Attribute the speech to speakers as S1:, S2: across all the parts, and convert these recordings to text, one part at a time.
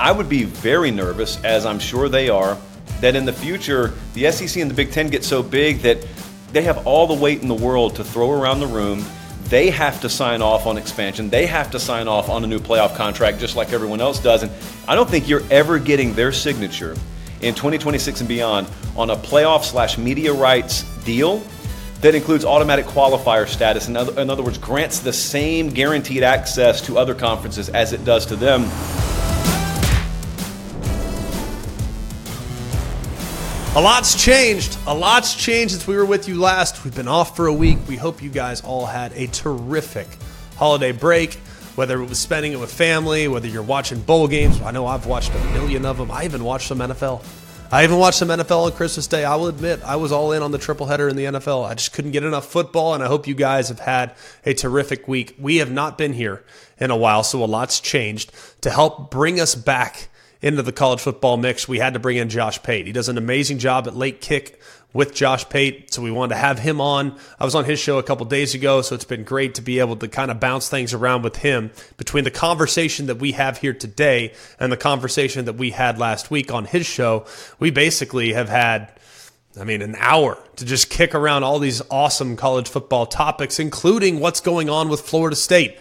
S1: I would be very nervous, as I'm sure they are, that in the future the SEC and the Big Ten get so big that they have all the weight in the world to throw around the room. They have to sign off on expansion. They have to sign off on a new playoff contract just like everyone else does. And I don't think you're ever getting their signature in 2026 and beyond on a playoff slash media rights deal that includes automatic qualifier status. In other, in other words, grants the same guaranteed access to other conferences as it does to them.
S2: A lot's changed. A lot's changed since we were with you last. We've been off for a week. We hope you guys all had a terrific holiday break, whether it was spending it with family, whether you're watching bowl games. I know I've watched a million of them. I even watched some NFL. I even watched some NFL on Christmas Day. I will admit, I was all in on the triple header in the NFL. I just couldn't get enough football, and I hope you guys have had a terrific week. We have not been here in a while, so a lot's changed. To help bring us back into the college football mix, we had to bring in Josh Pate. He does an amazing job at late kick with Josh Pate, so we wanted to have him on. I was on his show a couple days ago, so it's been great to be able to kind of bounce things around with him between the conversation that we have here today and the conversation that we had last week on his show. We basically have had I mean, an hour to just kick around all these awesome college football topics, including what's going on with Florida State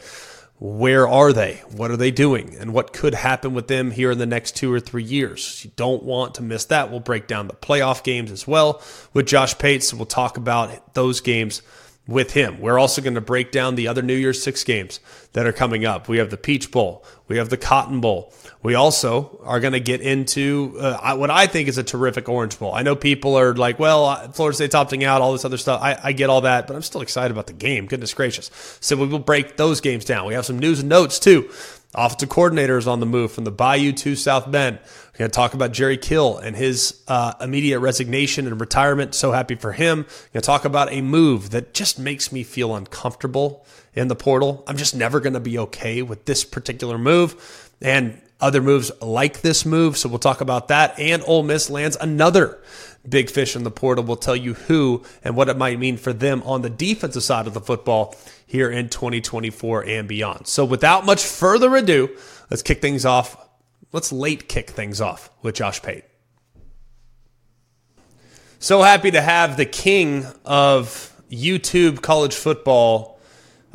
S2: where are they? What are they doing? And what could happen with them here in the next two or three years? You don't want to miss that. We'll break down the playoff games as well with Josh Pate. So we'll talk about those games with him. We're also going to break down the other New Year's Six games that are coming up. We have the Peach Bowl, we have the Cotton Bowl. We also are going to get into uh, what I think is a terrific Orange Bowl. I know people are like, well, uh, Florida State's opting out, all this other stuff. I, I get all that, but I'm still excited about the game. Goodness gracious. So we will break those games down. We have some news and notes too. Offensive coordinator is on the move from the Bayou to South Bend. We're going to talk about Jerry Kill and his uh, immediate resignation and retirement. So happy for him. We're going to talk about a move that just makes me feel uncomfortable in the portal. I'm just never going to be okay with this particular move and other moves like this move. So we'll talk about that. And Ole Miss lands another big fish in the portal. We'll tell you who and what it might mean for them on the defensive side of the football here in 2024 and beyond. So without much further ado, let's kick things off. Let's late kick things off with Josh Pate. So happy to have the king of YouTube college football,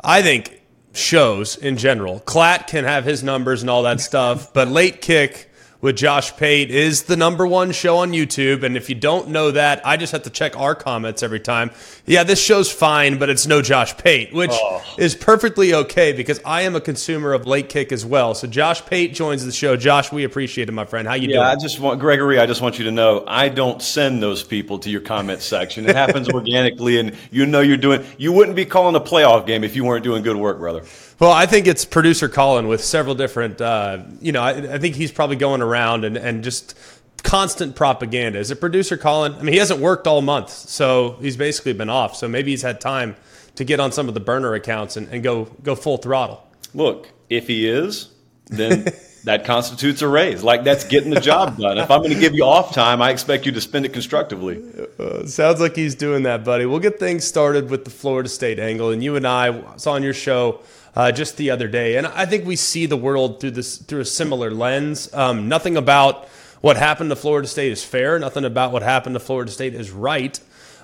S2: I think, shows in general. Klatt can have his numbers and all that stuff, but late kick with Josh Pate is the number one show on YouTube. And if you don't know that, I just have to check our comments every time. Yeah, this show's fine, but it's no Josh Pate, which oh. is perfectly okay because I am a consumer of late kick as well. So Josh Pate joins the show. Josh, we appreciate it, my friend. How you
S1: yeah,
S2: doing?
S1: I just want Gregory. I just want you to know I don't send those people to your comment section. It happens organically, and you know you're doing. You wouldn't be calling a playoff game if you weren't doing good work, brother.
S2: Well, I think it's producer Colin with several different, uh, you know, I, I, think he's probably going around and, and just constant propaganda. Is it producer Colin? I mean, he hasn't worked all month, so he's basically been off. So maybe he's had time to get on some of the burner accounts and, and go go full throttle.
S1: Look, if he is, then that constitutes a raise. Like that's getting the job done. If I'm going to give you off time, I expect you to spend it constructively.
S2: Uh, sounds like he's doing that, buddy. We'll get things started with the Florida State angle, and you and I saw on your show uh, just the other day, and I think we see the world through this through a similar lens. Um, nothing about what happened to Florida State is fair. Nothing about what happened to Florida State is right.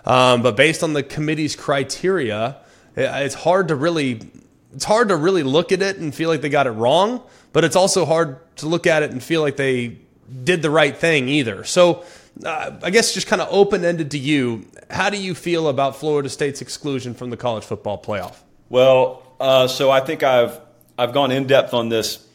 S2: Um, but based on the committee's criteria, it's hard to really it's hard to really look at it and feel like they got it wrong. But it's also hard to look at it and feel like they did the right thing either. So. Uh, I guess just kind of open ended to you. How do you feel about Florida State's exclusion from the college football playoff?
S1: Well, uh, so I think I've I've gone in depth on this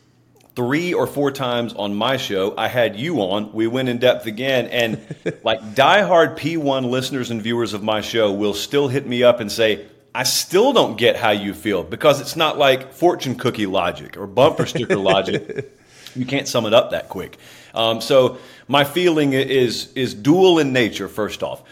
S1: three or four times on my show. I had you on. We went in depth again, and like diehard P1 listeners and viewers of my show will still hit me up and say, I still don't get how you feel because it's not like fortune cookie logic or bumper sticker logic. You can't sum it up that quick. Um, so my feeling is is dual in nature. First off,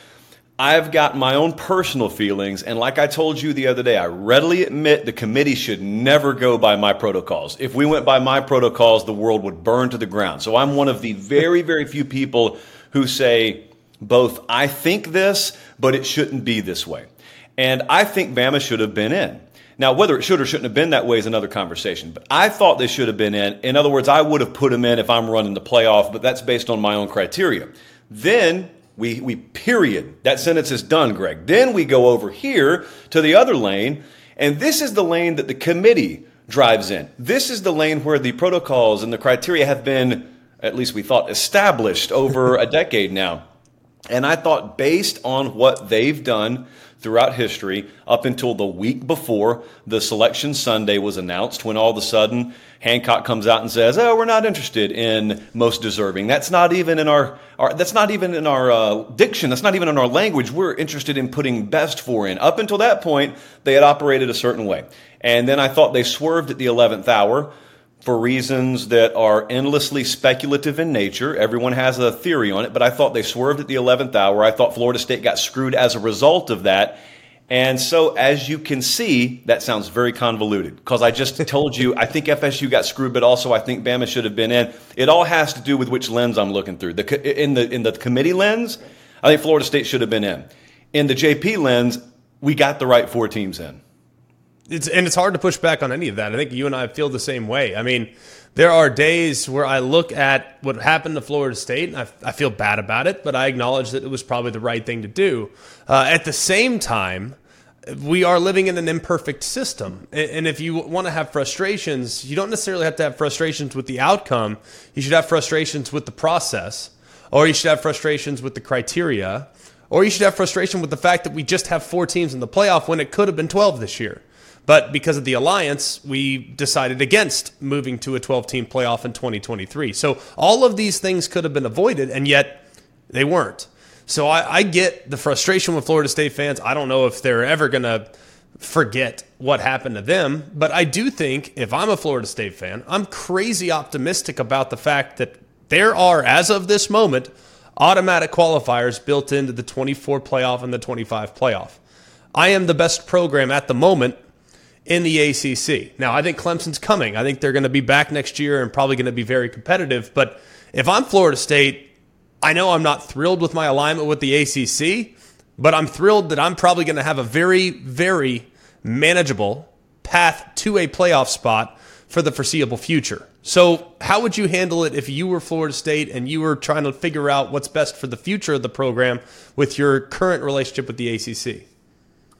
S1: I've got my own personal feelings, and like I told you the other day, I readily admit the committee should never go by my protocols. If we went by my protocols, the world would burn to the ground. So I'm one of the very, very few people who say both, I think this, but it shouldn't be this way. And I think Bama should have been in. Now, whether it should or shouldn't have been that way is another conversation. But I thought they should have been in. In other words, I would have put them in if I'm running the playoff, but that's based on my own criteria. Then we, we period. That sentence is done, Greg. Then we go over here to the other lane, and this is the lane that the committee drives in. This is the lane where the protocols and the criteria have been, at least we thought, established over a decade now. And I thought, based on what they've done throughout history, up until the week before the selection Sunday was announced, when all of a sudden Hancock comes out and says, "Oh, we're not interested in most deserving. That's not even in our, our that's not even in our uh, diction. That's not even in our language. We're interested in putting best for in." Up until that point, they had operated a certain way, and then I thought they swerved at the eleventh hour for reasons that are endlessly speculative in nature. Everyone has a theory on it, but I thought they swerved at the 11th hour. I thought Florida State got screwed as a result of that. And so, as you can see, that sounds very convoluted because I just told you I think FSU got screwed, but also I think Bama should have been in. It all has to do with which lens I'm looking through. The, in the in the committee lens, I think Florida State should have been in. In the JP lens, we got the right four teams in
S2: it's and it's hard to push back on any of that. I think you and I feel the same way. I mean, there are days where I look at what happened to Florida State and I, I feel bad about it, but I acknowledge that it was probably the right thing to do. Uh, at the same time, we are living in an imperfect system. And if you want to have frustrations, you don't necessarily have to have frustrations with the outcome. You should have frustrations with the process, or you should have frustrations with the criteria, or you should have frustration with the fact that we just have four teams in the playoff when it could have been 12 this year. But because of the alliance, we decided against moving to a 12 team playoff in 2023. So all of these things could have been avoided, and yet they weren't. So I, I get the frustration with Florida State fans. I don't know if they're ever going to forget what happened to them, but I do think if I'm a Florida State fan, I'm crazy optimistic about the fact that there are, as of this moment, automatic qualifiers built into the 24 playoff and the 25 playoff. I am the best program at the moment in the ACC. Now, I think Clemson's coming. I think they're going to be back next year and probably going to be very competitive. But if I'm Florida State, I know I'm not thrilled with my alignment with the ACC, but I'm thrilled that I'm probably going to have a very, very manageable path to a playoff spot for the foreseeable future. So, how would you handle it if you were Florida State and you were trying to figure out what's best for the future of the program with your current relationship with the ACC?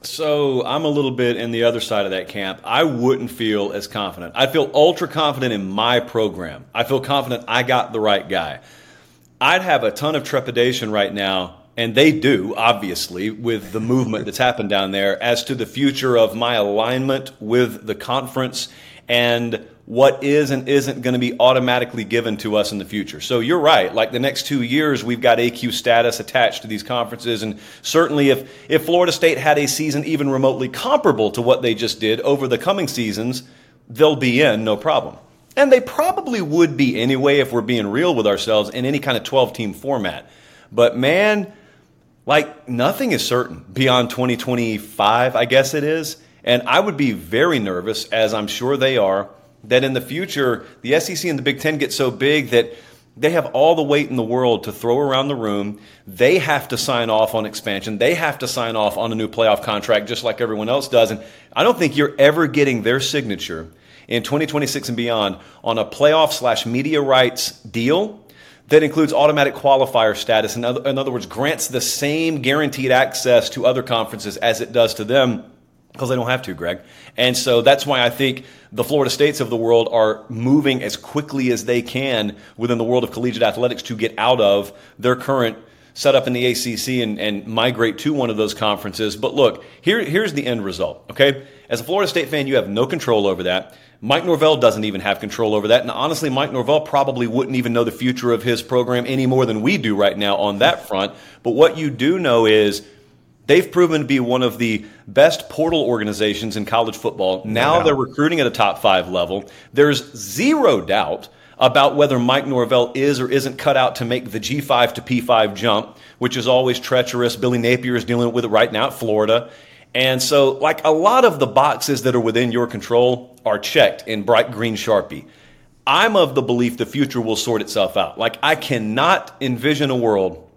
S1: So I'm a little bit in the other side of that camp. I wouldn't feel as confident. I feel ultra confident in my program. I feel confident I got the right guy. I'd have a ton of trepidation right now, and they do, obviously, with the movement that's happened down there as to the future of my alignment with the conference and what is and isn't going to be automatically given to us in the future. So you're right. Like the next two years, we've got AQ status attached to these conferences. And certainly, if, if Florida State had a season even remotely comparable to what they just did over the coming seasons, they'll be in, no problem. And they probably would be anyway if we're being real with ourselves in any kind of 12 team format. But man, like nothing is certain beyond 2025, I guess it is. And I would be very nervous, as I'm sure they are, that in the future, the SEC and the Big Ten get so big that they have all the weight in the world to throw around the room. They have to sign off on expansion. They have to sign off on a new playoff contract just like everyone else does. And I don't think you're ever getting their signature in 2026 and beyond on a playoff slash media rights deal that includes automatic qualifier status. In other, in other words, grants the same guaranteed access to other conferences as it does to them because they don't have to, Greg. And so that's why I think the Florida States of the world are moving as quickly as they can within the world of collegiate athletics to get out of their current setup in the ACC and, and migrate to one of those conferences. But look, here, here's the end result, okay? As a Florida State fan, you have no control over that. Mike Norvell doesn't even have control over that. And honestly, Mike Norvell probably wouldn't even know the future of his program any more than we do right now on that front. But what you do know is They've proven to be one of the best portal organizations in college football. Now they're recruiting at a top five level. There's zero doubt about whether Mike Norvell is or isn't cut out to make the G5 to P5 jump, which is always treacherous. Billy Napier is dealing with it right now at Florida. And so, like a lot of the boxes that are within your control are checked in bright green Sharpie. I'm of the belief the future will sort itself out. Like, I cannot envision a world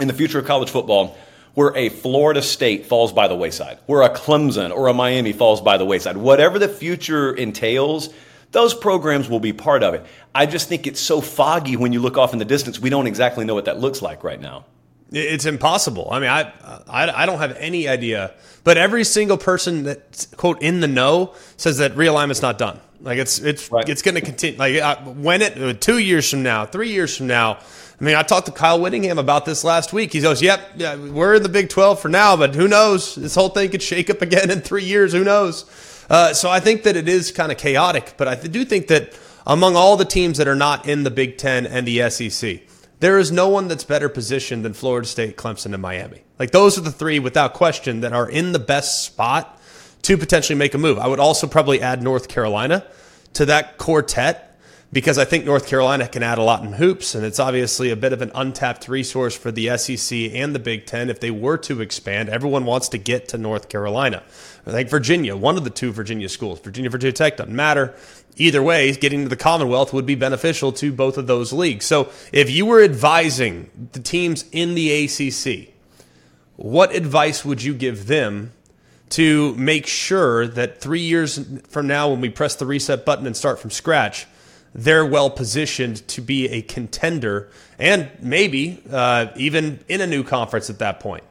S1: in the future of college football where a Florida State falls by the wayside, where a Clemson or a Miami falls by the wayside. Whatever the future entails, those programs will be part of it. I just think it's so foggy when you look off in the distance. We don't exactly know what that looks like right now.
S2: It's impossible. I mean, I, I, I don't have any idea. But every single person that quote in the know says that realignment's not done. Like it's it's right. it's going to continue. Like uh, when it two years from now, three years from now. I mean, I talked to Kyle Whittingham about this last week. He goes, "Yep, yeah, we're in the Big Twelve for now, but who knows? This whole thing could shake up again in three years. Who knows?" Uh, so I think that it is kind of chaotic, but I do think that among all the teams that are not in the Big Ten and the SEC, there is no one that's better positioned than Florida State, Clemson, and Miami. Like those are the three, without question, that are in the best spot to potentially make a move. I would also probably add North Carolina to that quartet because I think North Carolina can add a lot in hoops, and it's obviously a bit of an untapped resource for the SEC and the Big Ten if they were to expand. Everyone wants to get to North Carolina. I think Virginia, one of the two Virginia schools, Virginia, Virginia Tech doesn't matter. Either way, getting to the Commonwealth would be beneficial to both of those leagues. So if you were advising the teams in the ACC, what advice would you give them to make sure that three years from now, when we press the reset button and start from scratch, they're well positioned to be a contender and maybe uh, even in a new conference at that point?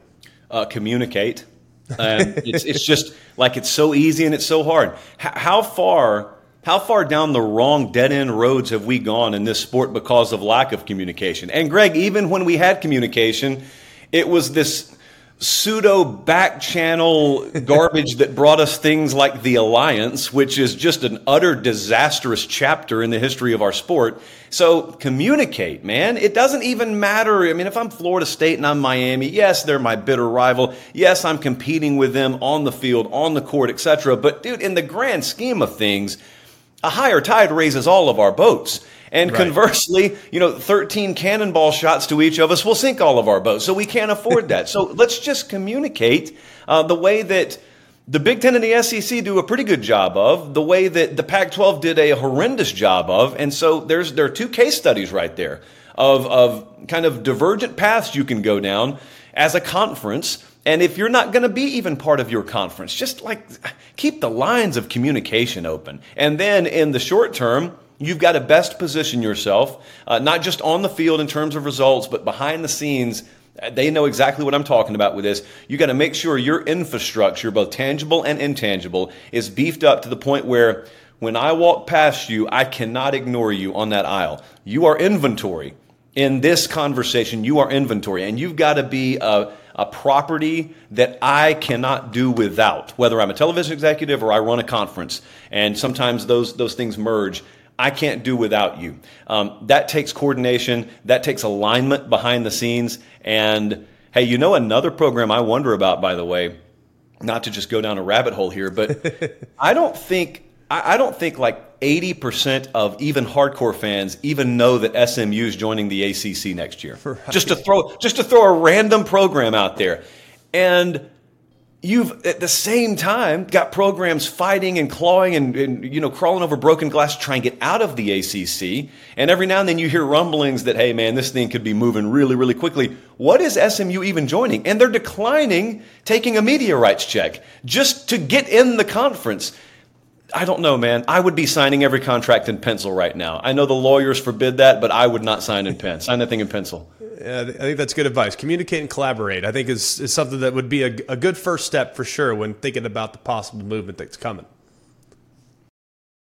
S1: Uh, communicate. Um, it's, it's just like it's so easy and it's so hard. H- how far how far down the wrong dead end roads have we gone in this sport because of lack of communication? And Greg, even when we had communication, it was this pseudo back channel garbage that brought us things like the Alliance, which is just an utter disastrous chapter in the history of our sport. So communicate, man. It doesn't even matter. I mean, if I'm Florida State and I'm Miami, yes, they're my bitter rival. Yes, I'm competing with them on the field, on the court, etc. But dude, in the grand scheme of things, a higher tide raises all of our boats. And right. conversely, you know, 13 cannonball shots to each of us will sink all of our boats. So we can't afford that. so let's just communicate uh, the way that the Big Ten and the SEC do a pretty good job of, the way that the Pac 12 did a horrendous job of. And so there's, there are two case studies right there of, of kind of divergent paths you can go down as a conference. And if you're not going to be even part of your conference, just like keep the lines of communication open. And then in the short term, You've got to best position yourself, uh, not just on the field in terms of results, but behind the scenes. Uh, they know exactly what I'm talking about with this. You got to make sure your infrastructure, both tangible and intangible, is beefed up to the point where when I walk past you, I cannot ignore you on that aisle. You are inventory. In this conversation, you are inventory, and you've got to be a, a property that I cannot do without, whether I'm a television executive or I run a conference. And sometimes those, those things merge. I can't do without you. Um, that takes coordination, that takes alignment behind the scenes. And hey, you know another program I wonder about, by the way, not to just go down a rabbit hole here, but I don't think I don't think like 80% of even hardcore fans even know that SMU is joining the ACC next year. Right. Just to throw just to throw a random program out there. And you've at the same time got programs fighting and clawing and, and, you know crawling over broken glass to try and get out of the ACC. And every now and then you hear rumblings that hey man, this thing could be moving really really quickly. What is SMU even joining? And they're declining taking a media rights check just to get in the conference. I don't know, man. I would be signing every contract in pencil right now. I know the lawyers forbid that, but I would not sign in pen. Sign that thing in pencil.
S2: I think that's good advice. Communicate and collaborate. I think is, is something that would be a, a good first step for sure when thinking about the possible movement that's coming.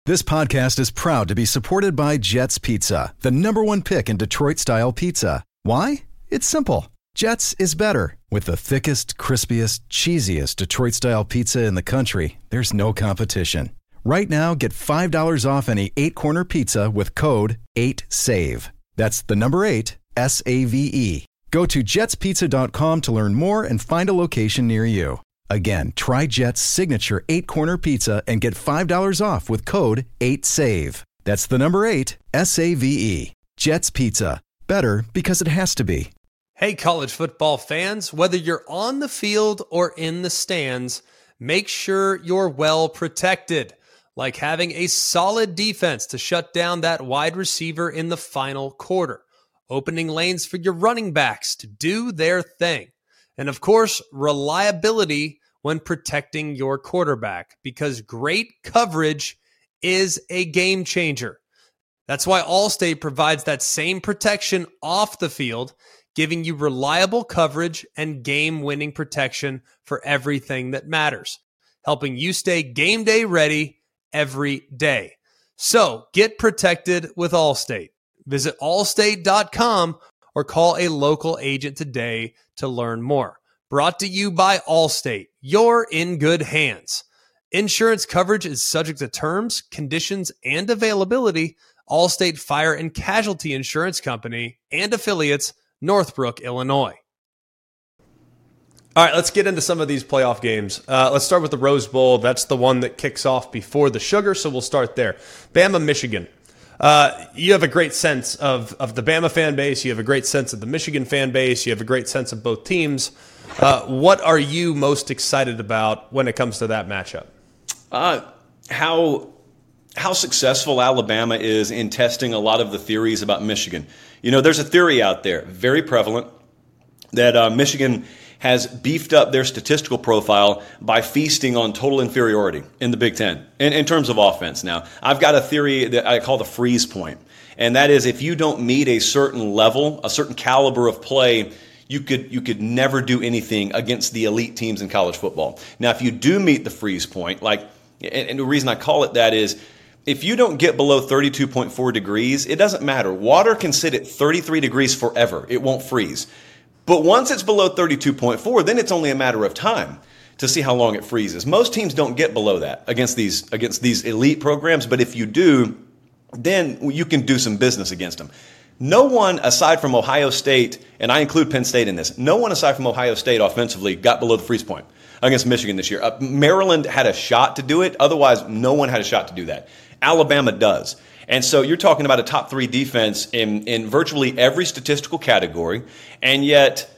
S3: This podcast is proud to be supported by Jets Pizza, the number one pick in Detroit style pizza. Why? It's simple. Jets is better. With the thickest, crispiest, cheesiest Detroit style pizza in the country, there's no competition. Right now, get $5 off any eight corner pizza with code 8SAVE. That's the number eight, S A V E. Go to jetspizza.com to learn more and find a location near you. Again, try Jet's signature eight corner pizza and get $5 off with code 8SAVE. That's the number eight, S A V E. Jet's Pizza. Better because it has to be.
S2: Hey, college football fans, whether you're on the field or in the stands, make sure you're well protected like having a solid defense to shut down that wide receiver in the final quarter, opening lanes for your running backs to do their thing, And of course, reliability when protecting your quarterback because great coverage is a game changer. That's why Allstate provides that same protection off the field, giving you reliable coverage and game winning protection for everything that matters, helping you stay game day ready every day. So get protected with Allstate. Visit allstate.com or call a local agent today to learn more. Brought to you by Allstate. You're in good hands. Insurance coverage is subject to terms, conditions, and availability. Allstate Fire and Casualty Insurance Company and affiliates, Northbrook, Illinois. All right, let's get into some of these playoff games. Uh, let's start with the Rose Bowl. That's the one that kicks off before the Sugar, so we'll start there. Bama, Michigan. Uh, you have a great sense of, of the Bama fan base. You have a great sense of the Michigan fan base. You have a great sense of both teams. Uh, what are you most excited about when it comes to that matchup?
S1: Uh, how how successful Alabama is in testing a lot of the theories about Michigan. You know, there's a theory out there, very prevalent, that uh, Michigan has beefed up their statistical profile by feasting on total inferiority in the Big Ten in, in terms of offense. Now, I've got a theory that I call the freeze point, and that is if you don't meet a certain level, a certain caliber of play, you could you could never do anything against the elite teams in college football. Now, if you do meet the freeze point, like, and, and the reason I call it that is if you don't get below 32.4 degrees, it doesn't matter. Water can sit at 33 degrees forever. It won't freeze. But once it's below 32.4, then it's only a matter of time to see how long it freezes. Most teams don't get below that against these against these elite programs, but if you do, then you can do some business against them. No one aside from Ohio State, and I include Penn State in this, no one aside from Ohio State offensively got below the freeze point against Michigan this year. Uh, Maryland had a shot to do it, otherwise, no one had a shot to do that. Alabama does. And so you're talking about a top three defense in, in virtually every statistical category. And yet,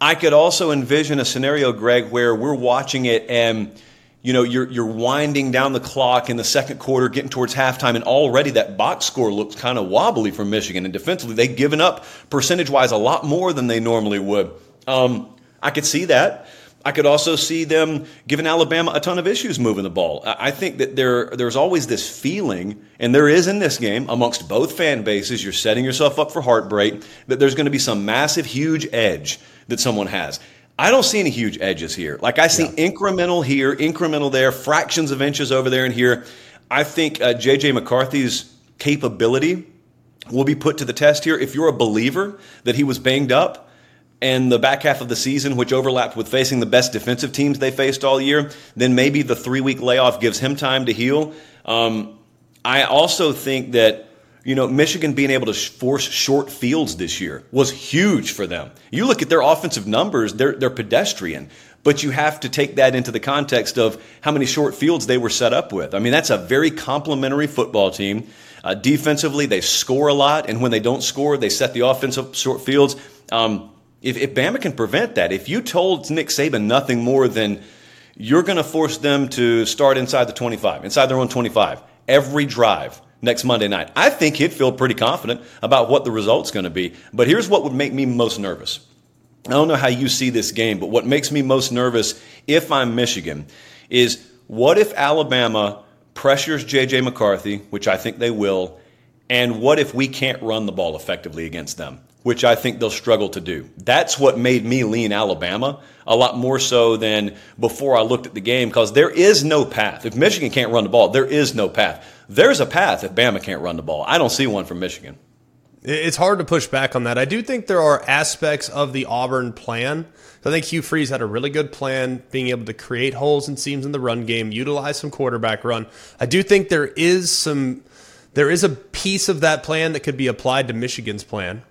S1: I could also envision a scenario, Greg, where we're watching it and you know you're you're winding down the clock in the second quarter, getting towards halftime, and already that box score looks kind of wobbly for Michigan. And defensively, they've given up percentage wise a lot more than they normally would. Um, I could see that. I could also see them giving Alabama a ton of issues moving the ball. I think that there there's always this feeling, and there is in this game amongst both fan bases. You're setting yourself up for heartbreak. That there's going to be some massive, huge edge that someone has. I don't see any huge edges here. Like I see yeah. incremental here, incremental there, fractions of inches over there and here. I think uh, JJ McCarthy's capability will be put to the test here. If you're a believer that he was banged up and the back half of the season, which overlapped with facing the best defensive teams they faced all year, then maybe the three week layoff gives him time to heal. Um, I also think that you know, Michigan being able to force short fields this year was huge for them. You look at their offensive numbers, they're, they're pedestrian, but you have to take that into the context of how many short fields they were set up with. I mean, that's a very complimentary football team. Uh, defensively, they score a lot, and when they don't score, they set the offensive short fields. Um, if, if Bama can prevent that, if you told Nick Saban nothing more than you're going to force them to start inside the 25, inside their own 25, every drive next Monday night, I think he'd feel pretty confident about what the result's going to be. But here's what would make me most nervous. I don't know how you see this game, but what makes me most nervous if I'm Michigan is what if Alabama pressures J.J. McCarthy, which I think they will, and what if we can't run the ball effectively against them? Which I think they'll struggle to do. That's what made me lean Alabama a lot more so than before I looked at the game because there is no path. If Michigan can't run the ball, there is no path. There's a path if Bama can't run the ball. I don't see one from Michigan.
S2: It's hard to push back on that. I do think there are aspects of the Auburn plan. I think Hugh Freeze had a really good plan, being able to create holes and seams in the run game, utilize some quarterback run. I do think there is some, there is a piece of that plan that could be applied to Michigan's plan.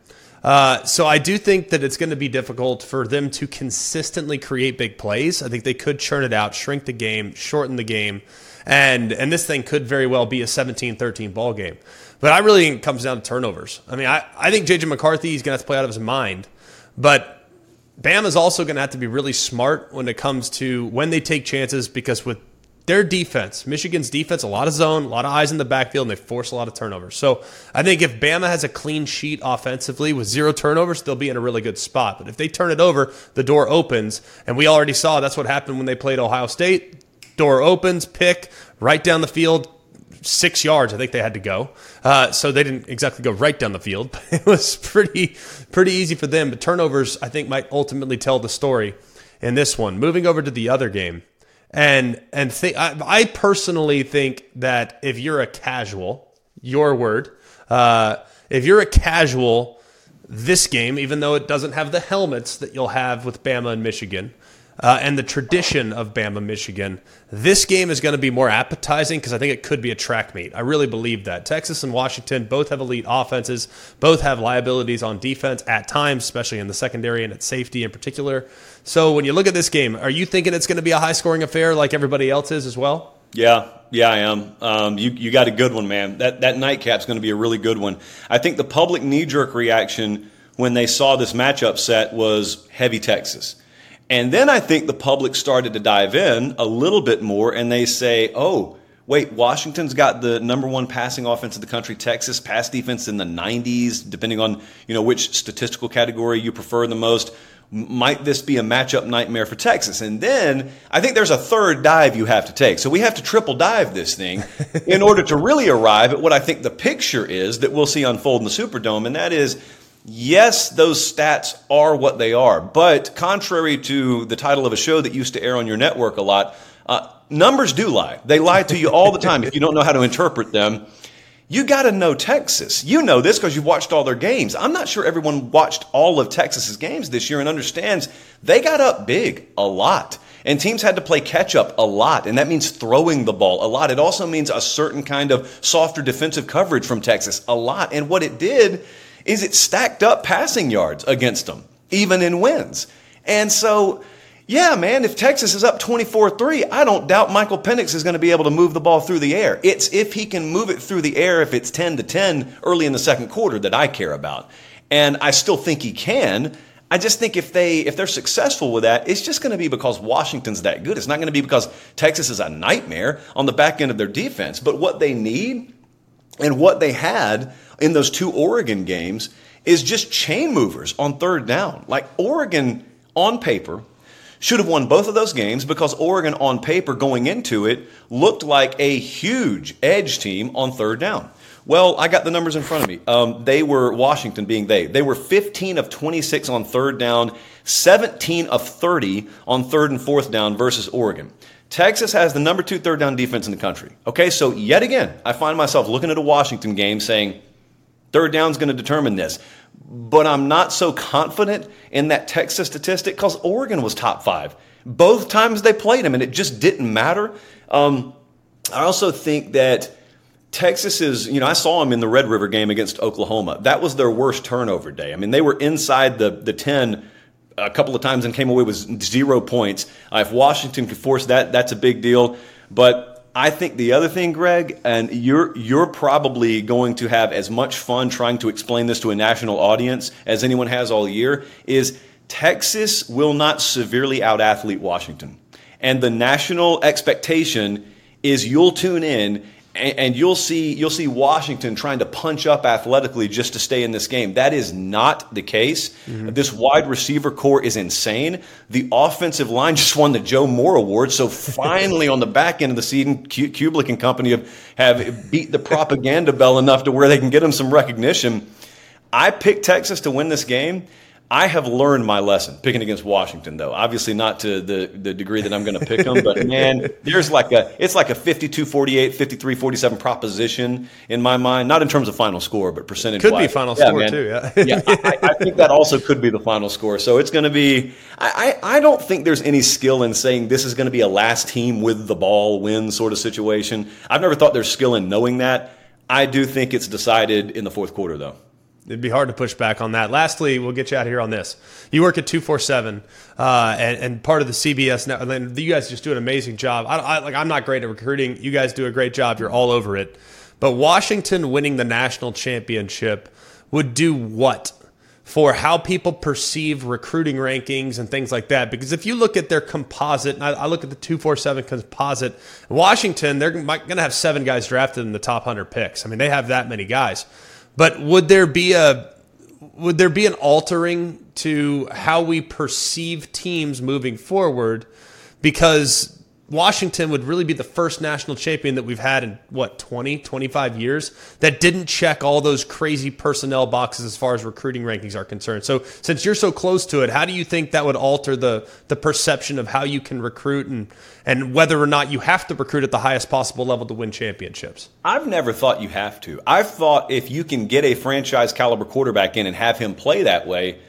S2: Uh, so I do think that it's going to be difficult for them to consistently create big plays. I think they could churn it out, shrink the game, shorten the game, and and this thing could very well be a 17-13 ball game. But I really think it comes down to turnovers. I mean, I, I think JJ McCarthy is going to have to play out of his mind, but Bam is also going to have to be really smart when it comes to when they take chances because with their defense, Michigan's defense, a lot of zone, a lot of eyes in the backfield, and they force a lot of turnovers. So I think if Bama has a clean sheet offensively with zero turnovers, they'll be in a really good spot. But if they turn it over, the door opens. And we already saw that's what happened when they played Ohio State. Door opens, pick, right down the field, six yards. I think they had to go. Uh, so they didn't exactly go right down the field. But it was pretty pretty easy for them. But turnovers, I think, might ultimately tell the story in this one. Moving over to the other game and and th- I, I, personally think that if you're a casual, your word, uh, if you're a casual, this game, even though it doesn't have the helmets that you'll have with Bama and Michigan, uh, and the tradition of Bama, Michigan. This game is going to be more appetizing because I think it could be a track meet. I really believe that. Texas and Washington both have elite offenses, both have liabilities on defense at times, especially in the secondary and at safety in particular. So when you look at this game, are you thinking it's going to be a high scoring affair like everybody else is as well?
S1: Yeah, yeah, I am. Um, you you got a good one, man. That that nightcap's going to be a really good one. I think the public knee jerk reaction when they saw this matchup set was heavy Texas. And then I think the public started to dive in a little bit more and they say, oh, wait, Washington's got the number one passing offense in the country, Texas pass defense in the 90s, depending on you know which statistical category you prefer the most. Might this be a matchup nightmare for Texas? And then I think there's a third dive you have to take. So we have to triple dive this thing in order to really arrive at what I think the picture is that we'll see unfold in the Superdome, and that is yes, those stats are what they are. But contrary to the title of a show that used to air on your network a lot, uh, numbers do lie. They lie to you all the time if you don't know how to interpret them. You got to know Texas. You know this because you've watched all their games. I'm not sure everyone watched all of Texas's games this year and understands they got up big a lot. And teams had to play catch up a lot, and that means throwing the ball a lot. It also means a certain kind of softer defensive coverage from Texas a lot. And what it did is it stacked up passing yards against them, even in wins. And so, yeah, man, if Texas is up 24 3, I don't doubt Michael Penix is going to be able to move the ball through the air. It's if he can move it through the air, if it's 10 to 10 early in the second quarter, that I care about. And I still think he can. I just think if they if they're successful with that, it's just going to be because Washington's that good. It's not going to be because Texas is a nightmare on the back end of their defense. But what they need and what they had in those two Oregon games is just chain movers on third down. Like Oregon on paper should have won both of those games because Oregon on paper going into it looked like a huge edge team on third down. Well, I got the numbers in front of me. Um, they were Washington being they. They were 15 of 26 on third down, 17 of 30 on third and fourth down versus Oregon. Texas has the number two third down defense in the country. Okay, so yet again, I find myself looking at a Washington game saying, third down is going to determine this. But I'm not so confident in that Texas statistic because Oregon was top five. Both times they played them, and it just didn't matter. Um, I also think that Texas is, you know, I saw them in the Red River game against Oklahoma. That was their worst turnover day. I mean, they were inside the, the 10 a couple of times and came away with zero points. Uh, if Washington could force that, that's a big deal. But I think the other thing, Greg, and you're you're probably going to have as much fun trying to explain this to a national audience as anyone has all year, is Texas will not severely outathlete Washington. And the national expectation is you'll tune in and, and, you'll see you'll see Washington trying to punch up athletically just to stay in this game. That is not the case. Mm-hmm. This wide receiver core is insane. The offensive line just won the Joe Moore Award, so finally on the back end of the season, Cubelic and company have, have beat the propaganda bell enough to where they can get them some recognition. I picked Texas to win this game. I have learned my lesson picking against Washington, though. Obviously, not to the, the degree that I'm going to pick them, but man, there's like a it's like a 52 48, 53 47 proposition in my mind. Not in terms of final score, but percentage.
S2: Could be final yeah, score man. too.
S1: Yeah, yeah. I, I, think that also could be the final score. So it's going to be. I, I don't think there's any skill in saying this is going to be a last team with the ball win sort of situation. I've never thought there's skill in knowing that. I do think it's decided in the fourth quarter, though.
S2: It'd be hard to push back on that. Lastly, we'll get you out here on this. You work at two four seven, uh, and, and part of the CBS now. You guys just do an amazing job. I, I, like I'm not great at recruiting. You guys do a great job. You're all over it. But Washington winning the national championship would do what for how people perceive recruiting rankings and things like that. Because if you look at their composite, and I, I look at the 247 composite, Washington, they're going to have seven guys drafted in the top 100 picks. I mean, they have that many guys. But would there be a would there be an altering to how we perceive teams moving forward? Because Washington would really be the first national champion that we've had in what 20, 25 years that didn't check all those crazy personnel boxes as far as recruiting rankings are concerned. So since you're so close to it, how do you think that would alter the the perception of how you can recruit and and whether or not you have to recruit at the highest possible level to win championships?
S1: I've never thought you have to. I've thought if you can get a franchise caliber quarterback in and have him play that way,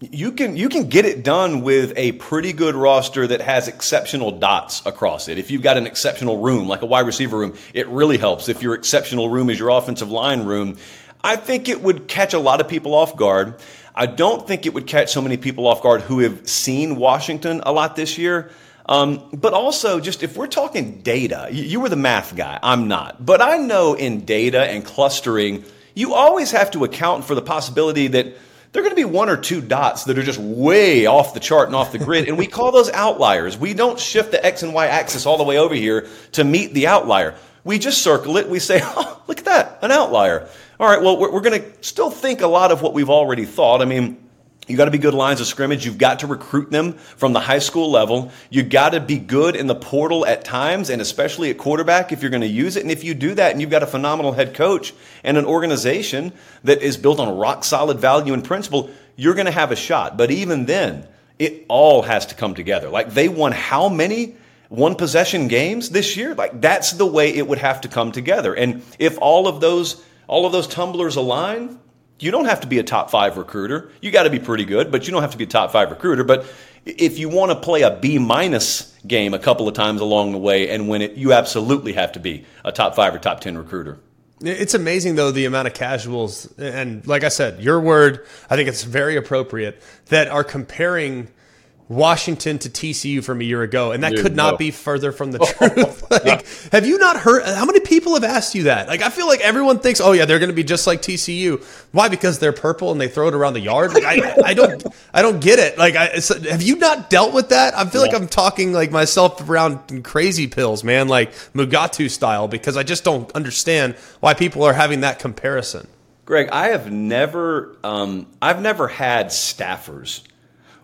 S1: you can you can get it done with a pretty good roster that has exceptional dots across it. If you've got an exceptional room, like a wide receiver room, it really helps. If your exceptional room is your offensive line room, I think it would catch a lot of people off guard. I don't think it would catch so many people off guard who have seen Washington a lot this year. Um, but also, just if we're talking data, you, you were the math guy. I'm not. But I know in data and clustering, you always have to account for the possibility that there are going to be one or two dots that are just way off the chart and off the grid, and we call those outliers. We don't shift the X and Y axis all the way over here to meet the outlier. We just circle it. We say, oh, look at that, an outlier. All right, well, we're, we're going to still think a lot of what we've already thought. I mean, you got to be good lines of scrimmage. You've got to recruit them from the high school level. You got to be good in the portal at times, and especially at quarterback if you're going to use it. And if you do that, and you've got a phenomenal head coach and an organization that is built on rock solid value and principle, you're going to have a shot. But even then, it all has to come together. Like they won how many one possession games this year? Like that's the way it would have to come together. And if all of those all of those tumblers align, you don't have to be a top five recruiter. You got to be pretty good, but you don't have to be a top five recruiter. But if you want to play a B minus game a couple of times along the way and win it, you absolutely have to be a top five or top 10 recruiter.
S2: It's amazing though the amount of casuals and like I said, your word, I think it's very appropriate that are comparing Washington to TCU from a year ago, and that Dude, could not no. be further from the truth. like, yeah. Have you not heard? How many people have asked you that? Like, I feel like everyone thinks, oh yeah, they're going to be just like TCU. Why? Because they're purple and they throw it around the yard. Like, I, I don't, I don't get it. Like, I, have you not dealt with that? I feel yeah. like I'm talking like myself around crazy pills, man, like Mugatu style, because I just don't understand why people are having that comparison.
S1: Greg, I have never, um, I've never had staffers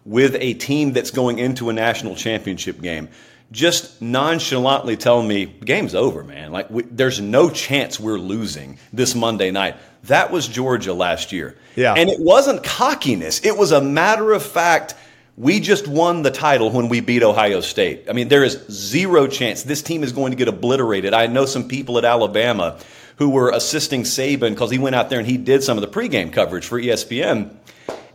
S1: with a team that's going into a national championship game just nonchalantly telling me game's over man. Like we, there's no chance we're losing this monday night. That was georgia last year.
S2: Yeah.
S1: And it wasn't cockiness. It was a matter of fact we just won the title when we beat ohio state. I mean there is zero chance. This team is going to get obliterated. I know some people at alabama who were assisting saban because he went out there and he did some of the pregame coverage for espn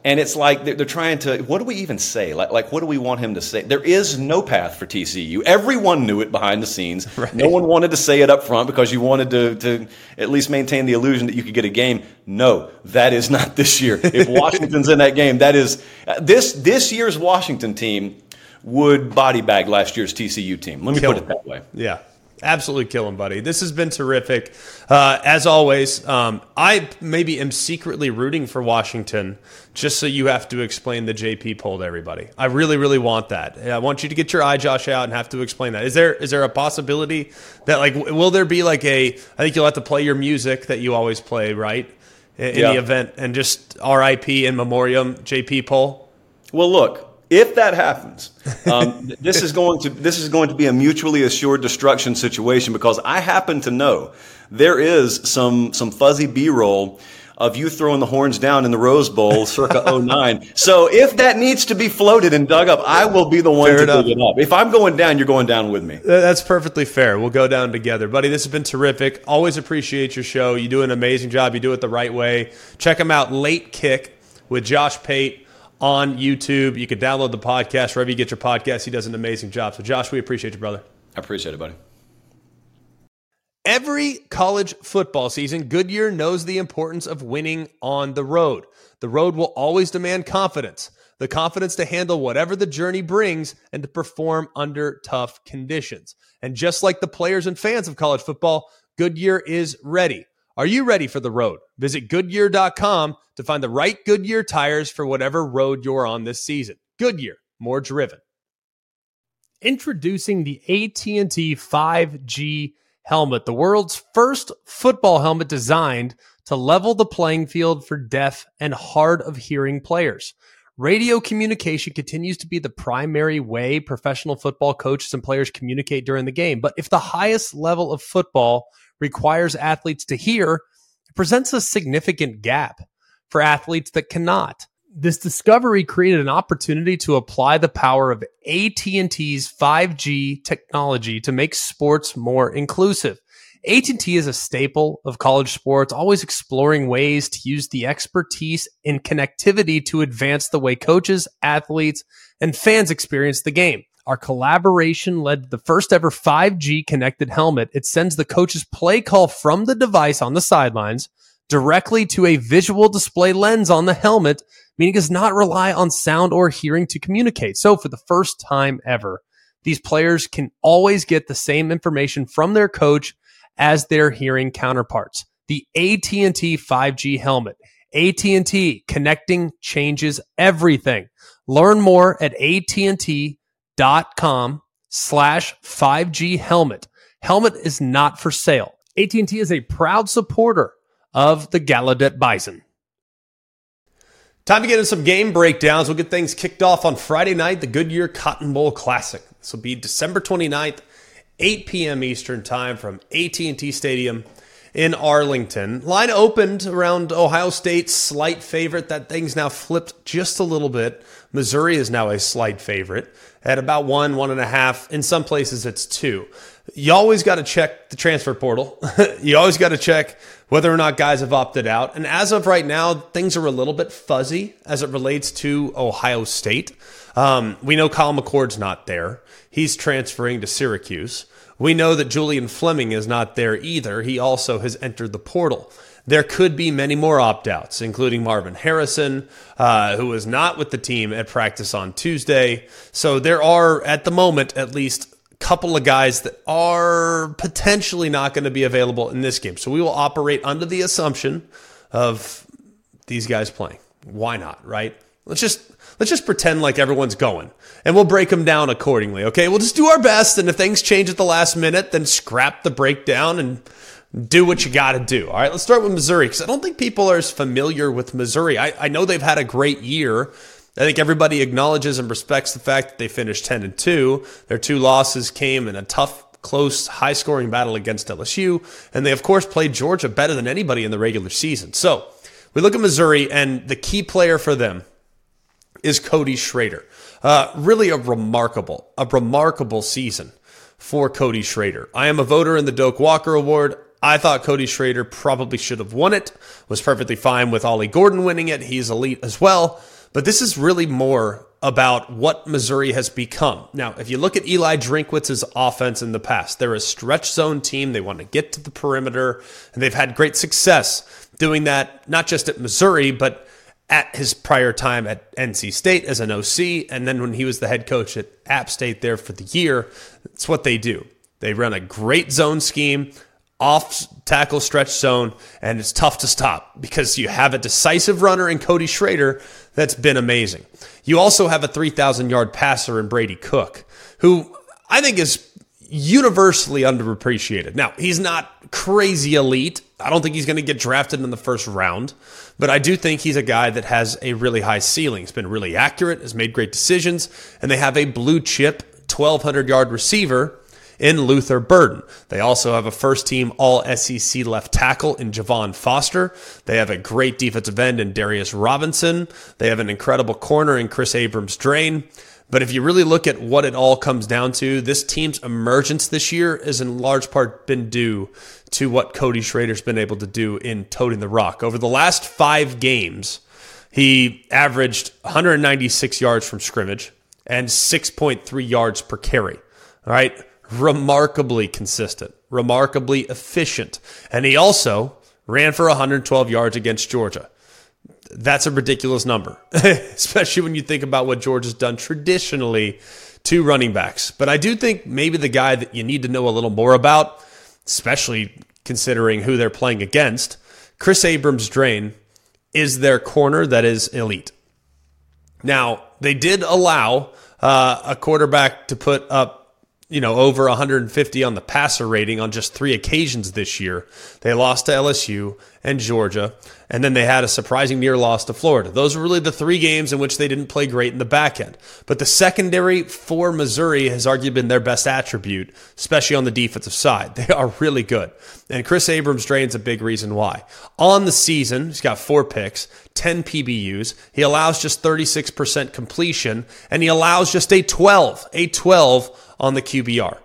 S1: and it's like they're, they're, trying to, what do we even say? Like, like, what do we want him to say? There is no path for TCU. Everyone knew it behind the scenes. Right. No one wanted to say it up front because you wanted to, to at least maintain the illusion that you could get a game. No, that is not this year. If Washington's in that game, that is, this, this year's Washington team would body bag last year's TCU team. Let me Kill put it that way.
S2: Yeah. Absolutely kill him, buddy. This has been terrific. Uh, as always, um, I maybe am secretly rooting for Washington just so you have to explain the JP poll to everybody. I really, really want that. I want you to get your eye Josh out and have to explain that. Is there is there a possibility that like will there be like a? I think you'll have to play your music that you always play, right? In, yeah. the event and just RIP in memoriam JP poll.
S1: Well, look, if that happens, um, this is going to this is going to be a mutually assured destruction situation because I happen to know there is some some fuzzy B roll of you throwing the horns down in the Rose Bowl circa 09. So if that needs to be floated and dug up, I will be the one fair to enough. dig it up. If I'm going down, you're going down with me.
S2: That's perfectly fair. We'll go down together. Buddy, this has been terrific. Always appreciate your show. You do an amazing job. You do it the right way. Check them out, Late Kick with Josh Pate on YouTube. You can download the podcast wherever you get your podcast. He does an amazing job. So, Josh, we appreciate you, brother.
S1: I appreciate it, buddy.
S2: Every college football season, Goodyear knows the importance of winning on the road. The road will always demand confidence the confidence to handle whatever the journey brings and to perform under tough conditions. And just like the players and fans of college football, Goodyear is ready. Are you ready for the road? Visit Goodyear.com to find the right Goodyear tires for whatever road you're on this season. Goodyear, more driven. Introducing the AT&T 5G helmet, the world's first football helmet designed to level the playing field for deaf and hard of hearing players. Radio communication continues to be the primary way professional football coaches and players communicate during the game. But if the highest level of football requires athletes to hear, presents a significant gap for athletes that cannot. This discovery created an opportunity to apply the power of AT&T's 5G technology to make sports more inclusive. AT&T is a staple of college sports, always exploring ways to use the expertise in connectivity to advance the way coaches, athletes, and fans experience the game. Our collaboration led to the first ever 5G connected helmet. It sends the coach's play call from the device on the sidelines directly to a visual display lens on the helmet, meaning it does not rely on sound or hearing to communicate. So for the first time ever, these players can always get the same information from their coach as their hearing counterparts. The AT&T 5G helmet. AT&T connecting changes everything. Learn more at AT&T dot com slash 5G helmet. Helmet is not for sale. AT&T is a proud supporter of the Gallaudet Bison. Time to get into some game breakdowns. We'll get things kicked off on Friday night, the Goodyear Cotton Bowl Classic. This will be December 29th, 8 p.m. Eastern Time from AT&T Stadium in Arlington. Line opened around Ohio State's slight favorite. That thing's now flipped just a little bit. Missouri is now a slight favorite at about one, one and a half. In some places, it's two. You always got to check the transfer portal. you always got to check whether or not guys have opted out. And as of right now, things are a little bit fuzzy as it relates to Ohio State. Um, we know Kyle McCord's not there. He's transferring to Syracuse. We know that Julian Fleming is not there either. He also has entered the portal. There could be many more opt outs, including Marvin Harrison, uh, who was not with the team at practice on Tuesday. So there are, at the moment, at least a couple of guys that are potentially not going to be available in this game. So we will operate under the assumption of these guys playing. Why not, right? Let's just let's just pretend like everyone's going and we'll break them down accordingly. Okay. We'll just do our best. And if things change at the last minute, then scrap the breakdown and do what you got to do. All right. Let's start with Missouri because I don't think people are as familiar with Missouri. I, I know they've had a great year. I think everybody acknowledges and respects the fact that they finished 10 and 2. Their two losses came in a tough close, high scoring battle against LSU. And they, of course, played Georgia better than anybody in the regular season. So we look at Missouri, and the key player for them is Cody Schrader. Uh, really a remarkable, a remarkable season for Cody Schrader. I am a voter in the Doak Walker Award. I thought Cody Schrader probably should have won it. Was perfectly fine with Ollie Gordon winning it. He's elite as well. But this is really more about what Missouri has become. Now, if you look at Eli Drinkwitz's offense in the past, they're a stretch zone team. They want to get to the perimeter, and they've had great success doing that, not just at Missouri, but at his prior time at NC State as an OC, and then when he was the head coach at App State there for the year, it's what they do. They run a great zone scheme, off tackle stretch zone, and it's tough to stop because you have a decisive runner in Cody Schrader that's been amazing. You also have a 3,000 yard passer in Brady Cook, who I think is universally underappreciated. Now, he's not crazy elite. I don't think he's going to get drafted in the first round, but I do think he's a guy that has a really high ceiling. He's been really accurate, has made great decisions, and they have a blue chip 1,200 yard receiver in Luther Burden. They also have a first team all SEC left tackle in Javon Foster. They have a great defensive end in Darius Robinson. They have an incredible corner in Kris Abrams Draine. But if you really look at what it all comes down to, this team's emergence this year has in large part been due to what Cody Schrader's been able to do in toting the rock. Over the last five games, he averaged 196 yards from scrimmage and 6.3 yards per carry. All right. Remarkably consistent, remarkably efficient. And he also ran for 112 yards against Georgia that's a ridiculous number, especially when you think about what George has done traditionally to running backs. But I do think maybe the guy that you need to know a little more about, especially considering who they're playing against. Kris Abrams Draine is their corner that is elite. Now, they did allow uh, a quarterback to put up you know, over 150 on the passer rating on just three occasions this year. They lost to LSU and Georgia, and then they had a surprising near loss to Florida. Those were really the three games in which they didn't play great in the back end. But the secondary for Missouri has arguably been their best attribute, especially on the defensive side. They are really good. And Kris Abrams Draine's a big reason why. On the season, he's got four picks, 10 PBUs. He allows just 36% completion, and he allows just a 12, a 12 on the QBR.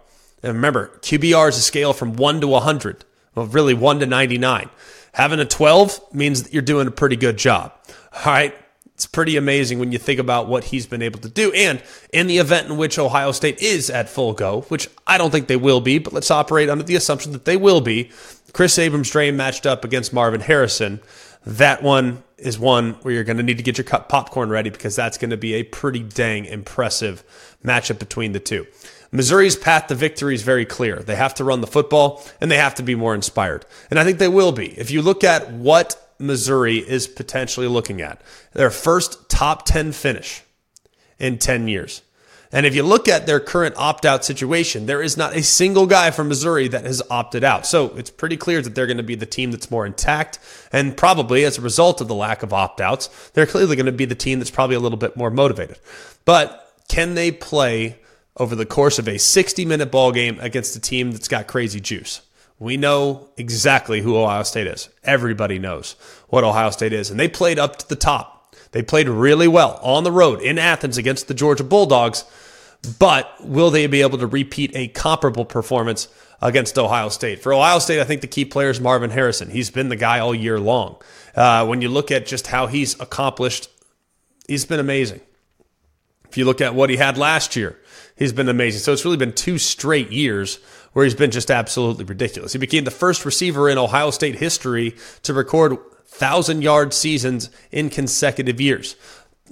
S2: And remember, QBR is a scale from 1 to 100, well, really 1 to 99. Having a 12 means that you're doing a pretty good job. All right. It's pretty amazing when you think about what he's been able to do. And in the event in which Ohio State is at full go, which I don't think they will be, but let's operate under the assumption that they will be, Kris Abrams Draine matched up against Marvin Harrison. That one is one where you're going to need to get your popcorn ready because that's going to be a pretty dang impressive matchup between the two. Missouri's path to victory is very clear. They have to run the football and they have to be more inspired. And I think they will be. If you look at what Missouri is potentially looking at, their first top 10 finish in 10 years. And if you look at their current opt out situation, there is not a single guy from Missouri that has opted out. So it's pretty clear that they're going to be the team that's more intact. And probably as a result of the lack of opt outs, they're clearly going to be the team that's probably a little bit more motivated. But can they play over the course of a 60 minute ball game against a team that's got crazy juice. We know exactly who Ohio State is. Everybody knows what Ohio State is. And they played up to the top. They played really well on the road in Athens against the Georgia Bulldogs. But will they be able to repeat a comparable performance against Ohio State? For Ohio State, I think the key player is Marvin Harrison. He's been the guy all year long. Uh, when you look at just how he's accomplished, he's been amazing. If you look at what he had last year, he's been amazing. So it's really been two straight years where he's been just absolutely ridiculous. He became the first receiver in Ohio State history to record 1,000 yard seasons in consecutive years.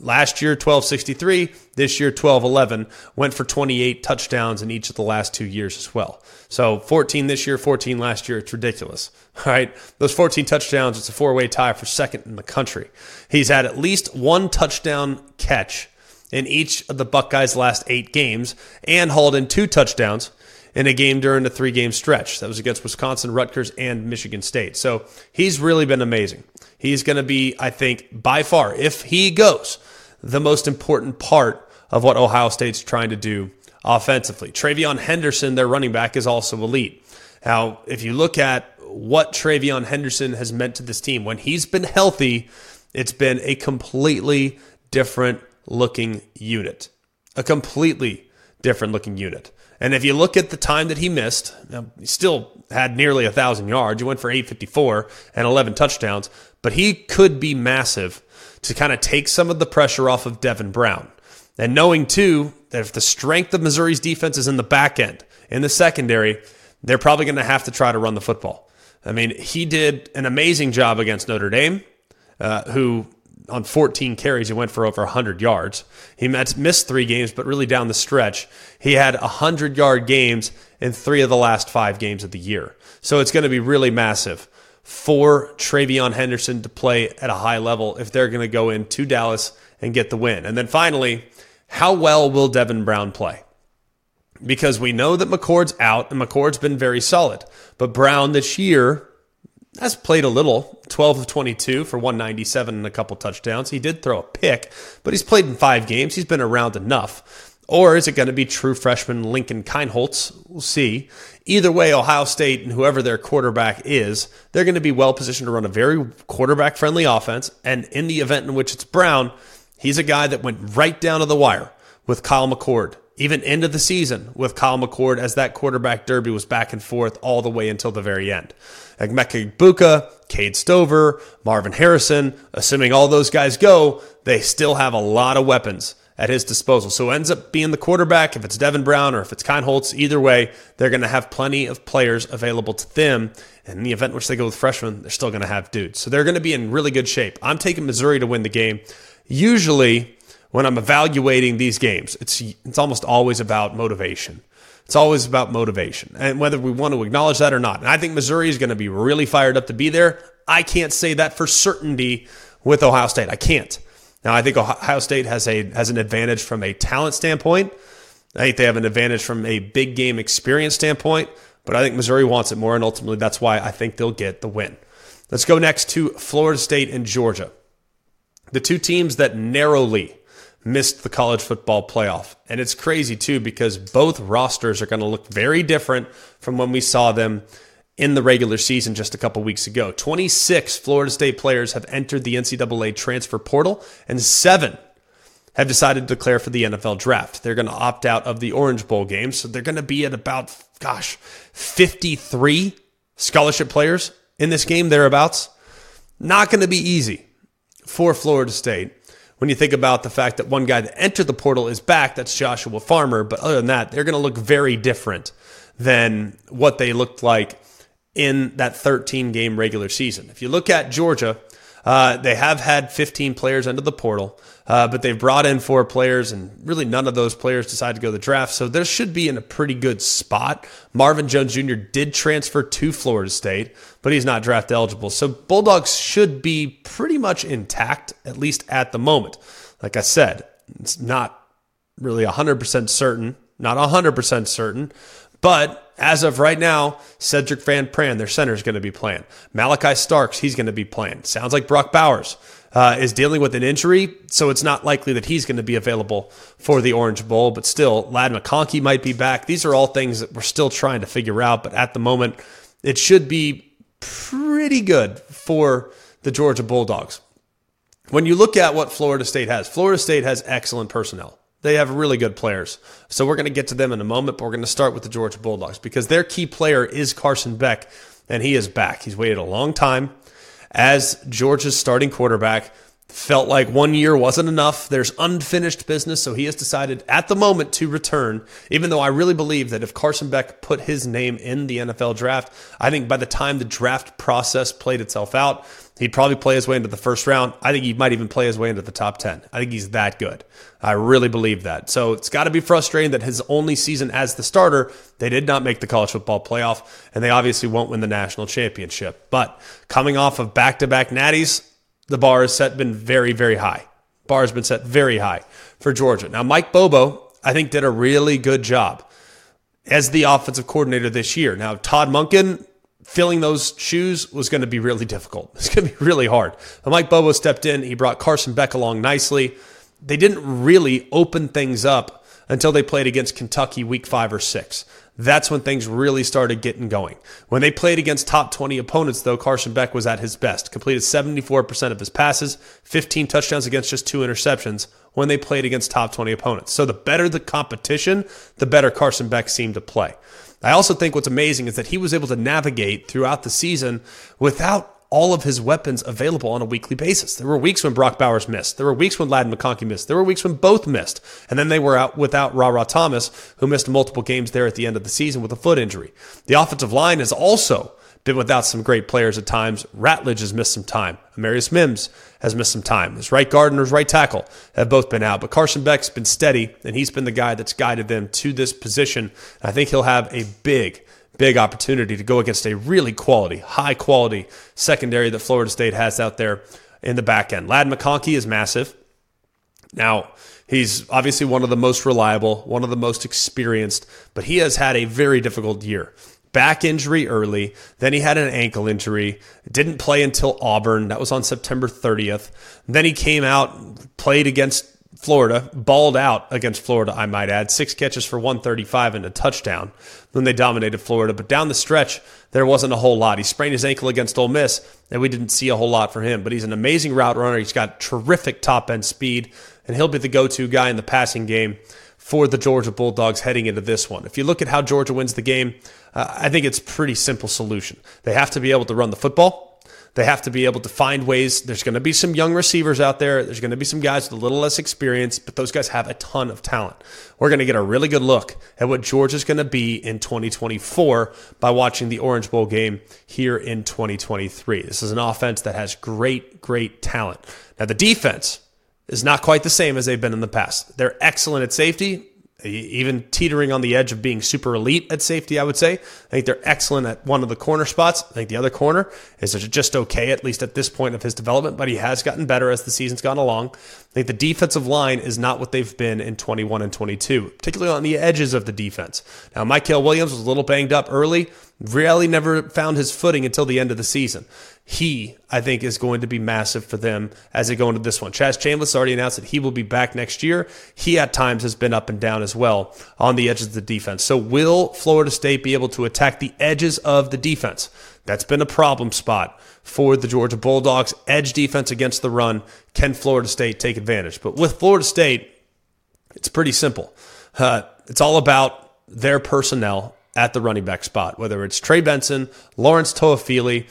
S2: Last year, 1263. This year, 1211. Went for 28 touchdowns in each of the last two years as well. So 14 this year, 14 last year. It's ridiculous. All right. Those 14 touchdowns, it's a four way tie for second in the country. He's had at least one touchdown catch in each of the Buckeyes' last eight games and hauled in two touchdowns in a game during the three game stretch. That was against Wisconsin, Rutgers, and Michigan State. So he's really been amazing. He's going to be, I think, by far, if he goes, the most important part of what Ohio State's trying to do offensively. TreVeyon Henderson, their running back, is also elite. Now, if you look at what TreVeyon Henderson has meant to this team, when he's been healthy, it's been a completely different looking unit, a completely different looking unit. And if you look at the time that he missed, he still had nearly a thousand yards. He went for 854 and 11 touchdowns, but he could be massive to kind of take some of the pressure off of Devin Brown. And knowing too that if the strength of Missouri's defense is in the back end, in the secondary, they're probably going to have to try to run the football. I mean, he did an amazing job against Notre Dame, uh, who on 14 carries, he went for over 100 yards. He missed three games, but really down the stretch, he had 100 yard games in three of the last five games of the year. So it's going to be really massive for TreVeyon Henderson to play at a high level if they're going to go into Dallas and get the win. And then finally, how well will Devin Brown play? Because we know that McCord's out and McCord's been very solid. But Brown this year has played a little 12 of 22 for 197 and a couple touchdowns. He did throw a pick, but he's played in five games. He's been around enough. Or is it going to be true freshman Lincoln Kienholz? We'll see. Either way, Ohio State and whoever their quarterback is, they're going to be well positioned to run a very quarterback friendly offense. And in the event in which it's Brown, he's a guy that went right down to the wire with Kyle McCord even end of the season with Kyle McCord as that quarterback derby was back and forth all the way until the very end. Emeka Egbuka, Cade Stover, Marvin Harrison, assuming all those guys go, they still have a lot of weapons at his disposal. So ends up being the quarterback, if it's Devin Brown or if it's Kienholz, either way, they're going to have plenty of players available to them. And in the event in which they go with freshmen, they're still going to have dudes. So they're going to be in really good shape. I'm taking Missouri to win the game. Usually, when I'm evaluating these games, it's it's almost always about motivation. It's always about motivation and whether we want to acknowledge that or not. And I think Missouri is going to be really fired up to be there. I can't say that for certainty with Ohio State. I can't. Now, I think Ohio State has a has an advantage from a talent standpoint. I think they have an advantage from a big game experience standpoint, but I think Missouri wants it more, and ultimately that's why I think they'll get the win. Let's go next to Florida State and Georgia. The two teams that narrowly missed the college football playoff. And it's crazy too because both rosters are going to look very different from when we saw them in the regular season just a couple weeks ago. 26 Florida State players have entered the NCAA transfer portal, and seven have decided to declare for the NFL draft. They're going to opt out of the Orange Bowl game. So they're going to be at about, gosh, 53 scholarship players in this game, thereabouts. Not going to be easy for Florida State when you think about the fact that one guy that entered the portal is back, that's Joshua Farmer. But other than that, they're going to look very different than what they looked like in that 13 game regular season. If you look at Georgia, uh, they have had 15 players enter the portal, uh, but they've brought in four players, and really none of those players decided to go to the draft. So there should be in a pretty good spot. Marvin Jones Jr. did transfer to Florida State, but he's not draft eligible. So Bulldogs should be pretty much intact, at least at the moment. Like I said, it's not really 100% certain, not 100% certain, but as of right now, Sedrick Van Pran, their center, is going to be playing. Malaki Starks, he's going to be playing. Sounds like Brock Bowers uh, is dealing with an injury, so it's not likely that he's going to be available for the Orange Bowl. But still, Ladd McConkey might be back. These are all things that we're still trying to figure out. But at the moment, it should be pretty good for the Georgia Bulldogs. When you look at what Florida State has, Florida State has excellent personnel. They have really good players. So we're going to get to them in a moment, but we're going to start with the Georgia Bulldogs because their key player is Carson Beck, and he is back. He's waited a long time as Georgia's starting quarterback. Felt like one year wasn't enough. There's unfinished business, so he has decided at the moment to return. Even though I really believe that if Carson Beck put his name in the NFL draft, I think by the time the draft process played itself out, He'd probably play his way into the first round. I think he might even play his way into the top 10. I think he's that good. I really believe that. So it's got to be frustrating that his only season as the starter, they did not make the college football playoff, and they obviously won't win the national championship. But coming off of back to back natties, the bar has set been very, very high. Bar has been set very high for Georgia. Now, Mike Bobo, I think, did a really good job as the offensive coordinator this year. Now, Todd Monken filling those shoes was going to be really difficult. It's going to be really hard. But Mike Bobo stepped in. He brought Carson Beck along nicely. They didn't really open things up until they played against Kentucky week five or six. That's when things really started getting going. When they played against top 20 opponents, though, Carson Beck was at his best. Completed 74% of his passes, 15 touchdowns against just two interceptions when they played against top 20 opponents. So the better the competition, the better Carson Beck seemed to play. I also think what's amazing is that he was able to navigate throughout the season without all of his weapons available on a weekly basis. There were weeks when Brock Bowers missed. There were weeks when Ladd McConkey missed. There were weeks when both missed. And then they were out without Rara Thomas, who missed multiple games there at the end of the season with a foot injury. The offensive line has also been without some great players at times. Ratledge has missed some time. Amarius Mims has missed some time. His right guard and his right tackle have both been out. But Carson Beck's been steady, and he's been the guy that's guided them to this position. I think he'll have a big, big opportunity to go against a really quality, high quality secondary that Florida State has out there in the back end. Ladd McConkey is massive. Now, he's obviously one of the most reliable, one of the most experienced, but he has had a very difficult year back injury early. Then he had an ankle injury. Didn't play until Auburn. That was on September 30th. Then he came out, played against Florida, balled out against Florida, I might add. Six catches for 135 and a touchdown Then they dominated Florida. But down the stretch, there wasn't a whole lot. He sprained his ankle against Ole Miss, and we didn't see a whole lot from him. But he's an amazing route runner. He's got terrific top end speed, and he'll be the go to guy in the passing game for the Georgia Bulldogs heading into this one. If you look at how Georgia wins the game, uh, I think it's pretty simple solution. They have to be able to run the football. They have to be able to find ways. There's going to be some young receivers out there. There's going to be some guys with a little less experience, but those guys have a ton of talent. We're going to get a really good look at what Georgia's going to be in 2024 by watching the Orange Bowl game here in 2023. This is an offense that has great, great talent. Now, the defense, is not quite the same as they've been in the past. They're excellent at safety, even teetering on the edge of being super elite at safety, I would say. I think they're excellent at one of the corner spots. I think the other corner is just okay, at least at this point of his development, but he has gotten better as the season's gone along. I think the defensive line is not what they've been in 21 and 22, particularly on the edges of the defense. Now, Mykel Williams was a little banged up early, really never found his footing until the end of the season he, I think, is going to be massive for them as they go into this one. Chaz Chambliss already announced that he will be back next year. He at times has been up and down as well on the edges of the defense. So will Florida State be able to attack the edges of the defense? That's been a problem spot for the Georgia Bulldogs. Edge defense against the run. Can Florida State take advantage? But with Florida State, it's pretty simple. Uh, it's all about their personnel at the running back spot, whether it's Trey Benson, Lawrence Toafili,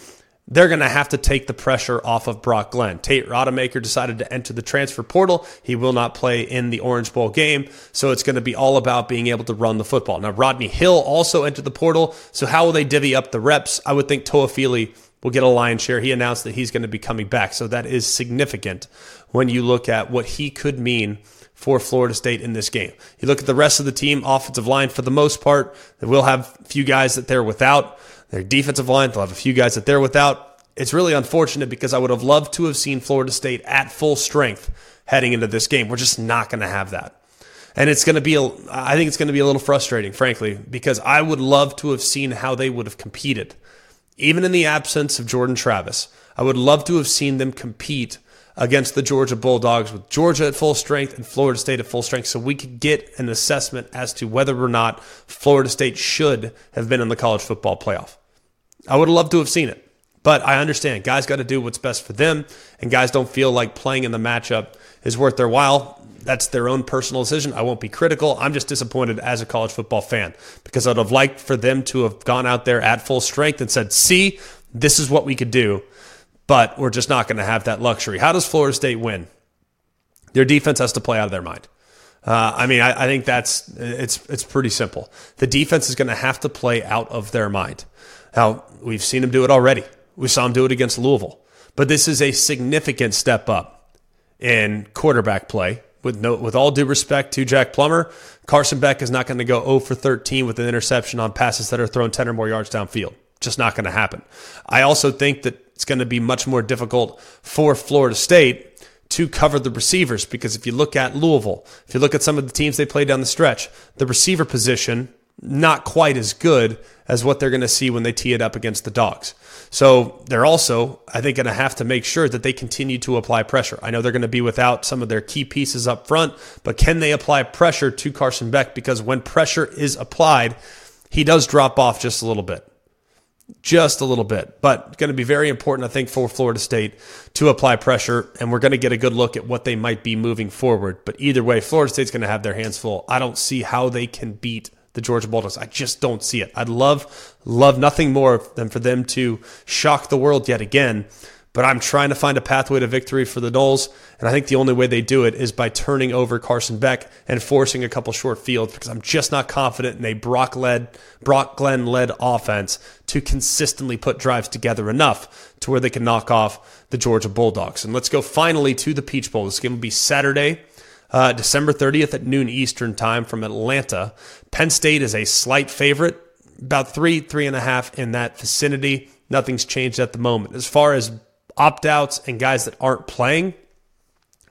S2: they're going to have to take the pressure off of Brock Glenn. Tate Rodemaker decided to enter the transfer portal. He will not play in the Orange Bowl game, so it's going to be all about being able to run the football. Now, Rodney Hill also entered the portal, so how will they divvy up the reps? I would think Toafili will get a lion's share. He announced that he's going to be coming back, so that is significant when you look at what he could mean for Florida State in this game. You look at the rest of the team, offensive line for the most part, they will have a few guys that they're without. Their defensive line, they'll have a few guys that they're without. It's really unfortunate because I would have loved to have seen Florida State at full strength heading into this game. We're just not going to have that. And it's going to be, a, I think it's going to be a little frustrating, frankly, because I would love to have seen how they would have competed. Even in the absence of Jordan Travis, I would love to have seen them compete against the Georgia Bulldogs with Georgia at full strength and Florida State at full strength so we could get an assessment as to whether or not Florida State should have been in the college football playoff. I would have loved to have seen it. But I understand guys got to do what's best for them, and guys don't feel like playing in the matchup is worth their while. That's their own personal decision. I won't be critical. I'm just disappointed as a college football fan because I'd have liked for them to have gone out there at full strength and said, see, this is what we could do but we're just not going to have that luxury. How does Florida State win? Their defense has to play out of their mind. Uh, I mean, I, I, think that's it's it's pretty simple. The defense is going to have to play out of their mind. Now we've seen him do it already. We saw him do it against Louisville, but this is a significant step up in quarterback play. With no, with all due respect to Jack Plummer, Carson Beck is not going to go 0 for 13 with an interception on passes that are thrown 10 or more yards downfield. Just not going to happen. I also think that it's going to be much more difficult for Florida State to cover the receivers because if you look at Louisville, if you look at some of the teams they play down the stretch, the receiver position not quite as good as what they're going to see when they tee it up against the dogs. So they're also, I think, going to have to make sure that they continue to apply pressure. I know they're going to be without some of their key pieces up front, but can they apply pressure to Carson Beck? Because when pressure is applied, he does drop off just a little bit just a little bit, but going to be very important, I think, for Florida State to apply pressure. And we're going to get a good look at what they might be moving forward. But either way, Florida State's going to have their hands full. I don't see how they can beat the Georgia Bulldogs. I just don't see it. I'd love, love nothing more than for them to shock the world yet again but I'm trying to find a pathway to victory for the Noles. And I think the only way they do it is by turning over Carson Beck and forcing a couple short fields because I'm just not confident in a Brock led, Brock Glenn led offense to consistently put drives together enough to where they can knock off the Georgia Bulldogs. And let's go finally to the Peach Bowl. This game will be Saturday. Uh, December 30th at noon Eastern time from Atlanta. Penn State is a slight favorite, about three, three and a half in that vicinity. Nothing's changed at the moment. As far as opt outs and guys that aren't playing.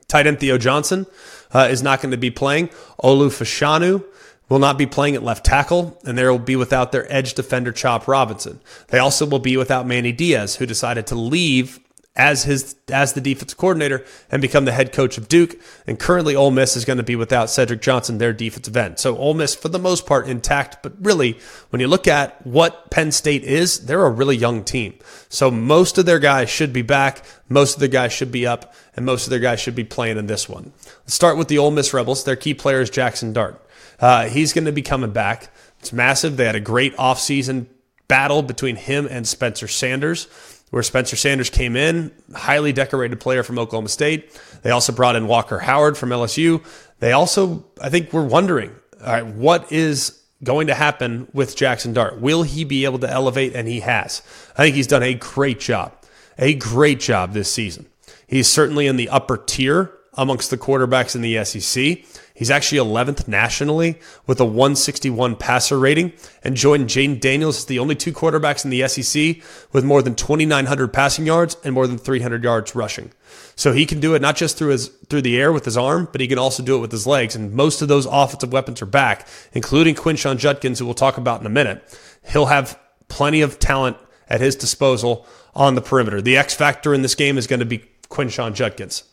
S2: Tight end Theo Johnson uh, is not going to be playing. Olu Fashanu will not be playing at left tackle, and they will be without their edge defender Chop Robinson. They also will be without Manny Diaz, who decided to leave as his as the defensive coordinator and become the head coach of Duke. And currently, Ole Miss is going to be without Cedric Johnson, their defensive end. So Ole Miss, for the most part, intact. But really, when you look at what Penn State is, they're a really young team. So most of their guys should be back. Most of their guys should be up, and most of their guys should be playing in this one. Let's start with the Ole Miss Rebels. Their key player is Jackson Dart. Uh, he's going to be coming back. It's massive. They had a great offseason battle between him and Spencer Sanders where Spencer Sanders came in, highly decorated player from Oklahoma State. They also brought in Walker Howard from LSU. They also, I think, were wondering, all right, what is going to happen with Jackson Dart? Will he be able to elevate? And he has. I think he's done a great job, a great job this season. He's certainly in the upper tier amongst the quarterbacks in the SEC. He's actually 11th nationally with a 161 passer rating. And joined Jayden Daniels as the only two quarterbacks in the SEC with more than 2,900 passing yards and more than 300 yards rushing. So he can do it not just through his through the air with his arm, but he can also do it with his legs. And most of those offensive weapons are back, including Quinshon Judkins, who we'll talk about in a minute. He'll have plenty of talent at his disposal on the perimeter. The X factor in this game is going to be Quinshon Judkins.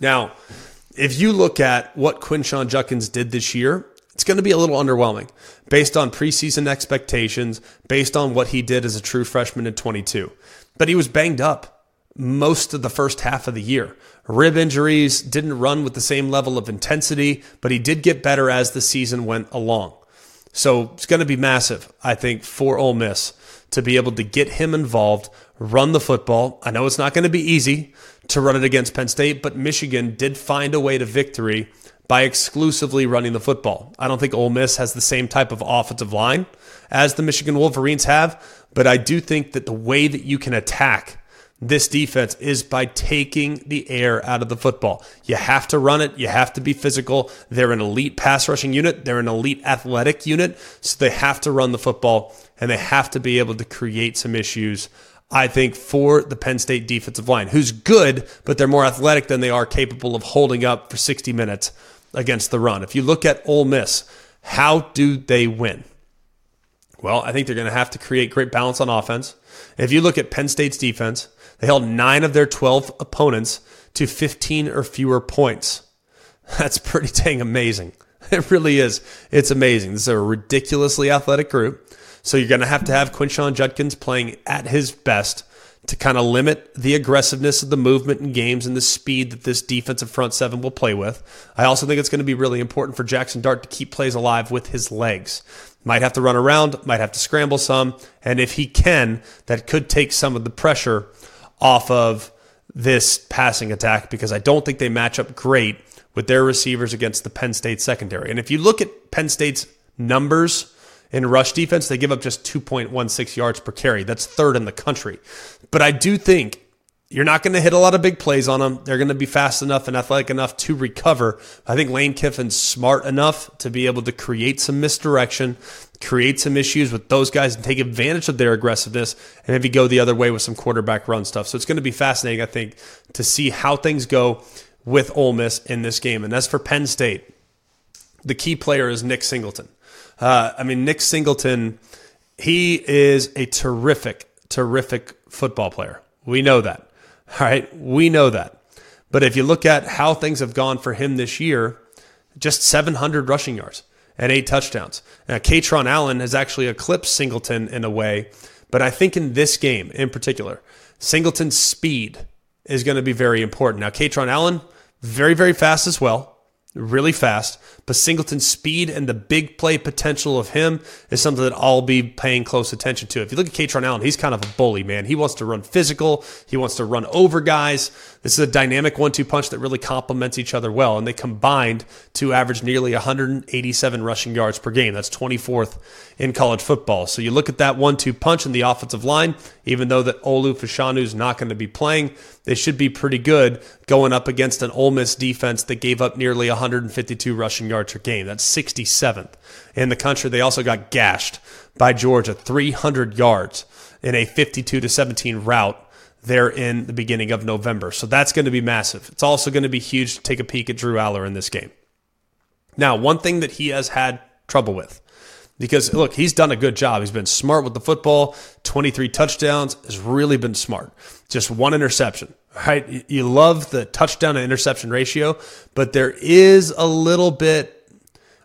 S2: Now, if you look at what Quinshon Judkins did this year, it's going to be a little underwhelming based on preseason expectations, based on what he did as a true freshman in 22. But he was banged up most of the first half of the year. Rib injuries didn't run with the same level of intensity, but he did get better as the season went along. So it's going to be massive, I think, for Ole Miss to be able to get him involved, run the football. I know it's not going to be easy to run it against Penn State, but Michigan did find a way to victory by exclusively running the football. I don't think Ole Miss has the same type of offensive line as the Michigan Wolverines have, but I do think that the way that you can attack this defense is by taking the air out of the football. You have to run it. You have to be physical. They're an elite pass rushing unit. They're an elite athletic unit. So they have to run the football and they have to be able to create some issues. I think for the Penn State defensive line, who's good, but they're more athletic than they are capable of holding up for 60 minutes against the run. If you look at Ole Miss, how do they win? Well, I think they're going to have to create great balance on offense. If you look at Penn State's defense, they held nine of their 12 opponents to 15 or fewer points. That's pretty dang amazing. It really is. It's amazing. This is a ridiculously athletic group. So you're going to have to have Quinshon Judkins playing at his best to kind of limit the aggressiveness of the movement in games and the speed that this defensive front seven will play with. I also think it's going to be really important for Jackson Dart to keep plays alive with his legs. Might have to run around, might have to scramble some, and if he can, that could take some of the pressure off of this passing attack because I don't think they match up great with their receivers against the Penn State secondary. And if you look at Penn State's numbers in rush defense, they give up just 2.16 yards per carry. That's third in the country. But I do think you're not going to hit a lot of big plays on them. They're going to be fast enough and athletic enough to recover. I think Lane Kiffin's smart enough to be able to create some misdirection, create some issues with those guys and take advantage of their aggressiveness and maybe go the other way with some quarterback run stuff. So it's going to be fascinating, I think, to see how things go with Ole Miss in this game. And as for Penn State, the key player is Nick Singleton. Uh, I mean, Nick Singleton, he is a terrific, terrific football player. We know that. All right, we know that. But if you look at how things have gone for him this year, just 700 rushing yards and eight touchdowns. Now, Kaytron Allen has actually eclipsed Singleton in a way, but I think in this game in particular, Singleton's speed is going to be very important. Now, Kaytron Allen, very, very fast as well really fast. But Singleton's speed and the big play potential of him is something that I'll be paying close attention to. If you look at Kaytron Allen, he's kind of a bully, man. He wants to run physical. He wants to run over guys. This is a dynamic one-two punch that really complements each other well. And they combined to average nearly 187 rushing yards per game. That's 24th in college football. So you look at that one-two punch in the offensive line, even though that Olu Fashanu is not going to be playing, they should be pretty good going up against an Ole Miss defense that gave up nearly 152 rushing yards per game. That's 67th in the country. They also got gashed by Georgia 300 yards in a 52 to 17 rout there in the beginning of November. So that's going to be massive. It's also going to be huge to take a peek at Drew Allar in this game. Now, one thing that he has had trouble with because look, he's done a good job. He's been smart with the football, 23 touchdowns, has really been smart. Just one interception. Right? You love the touchdown to interception ratio, but there is a little bit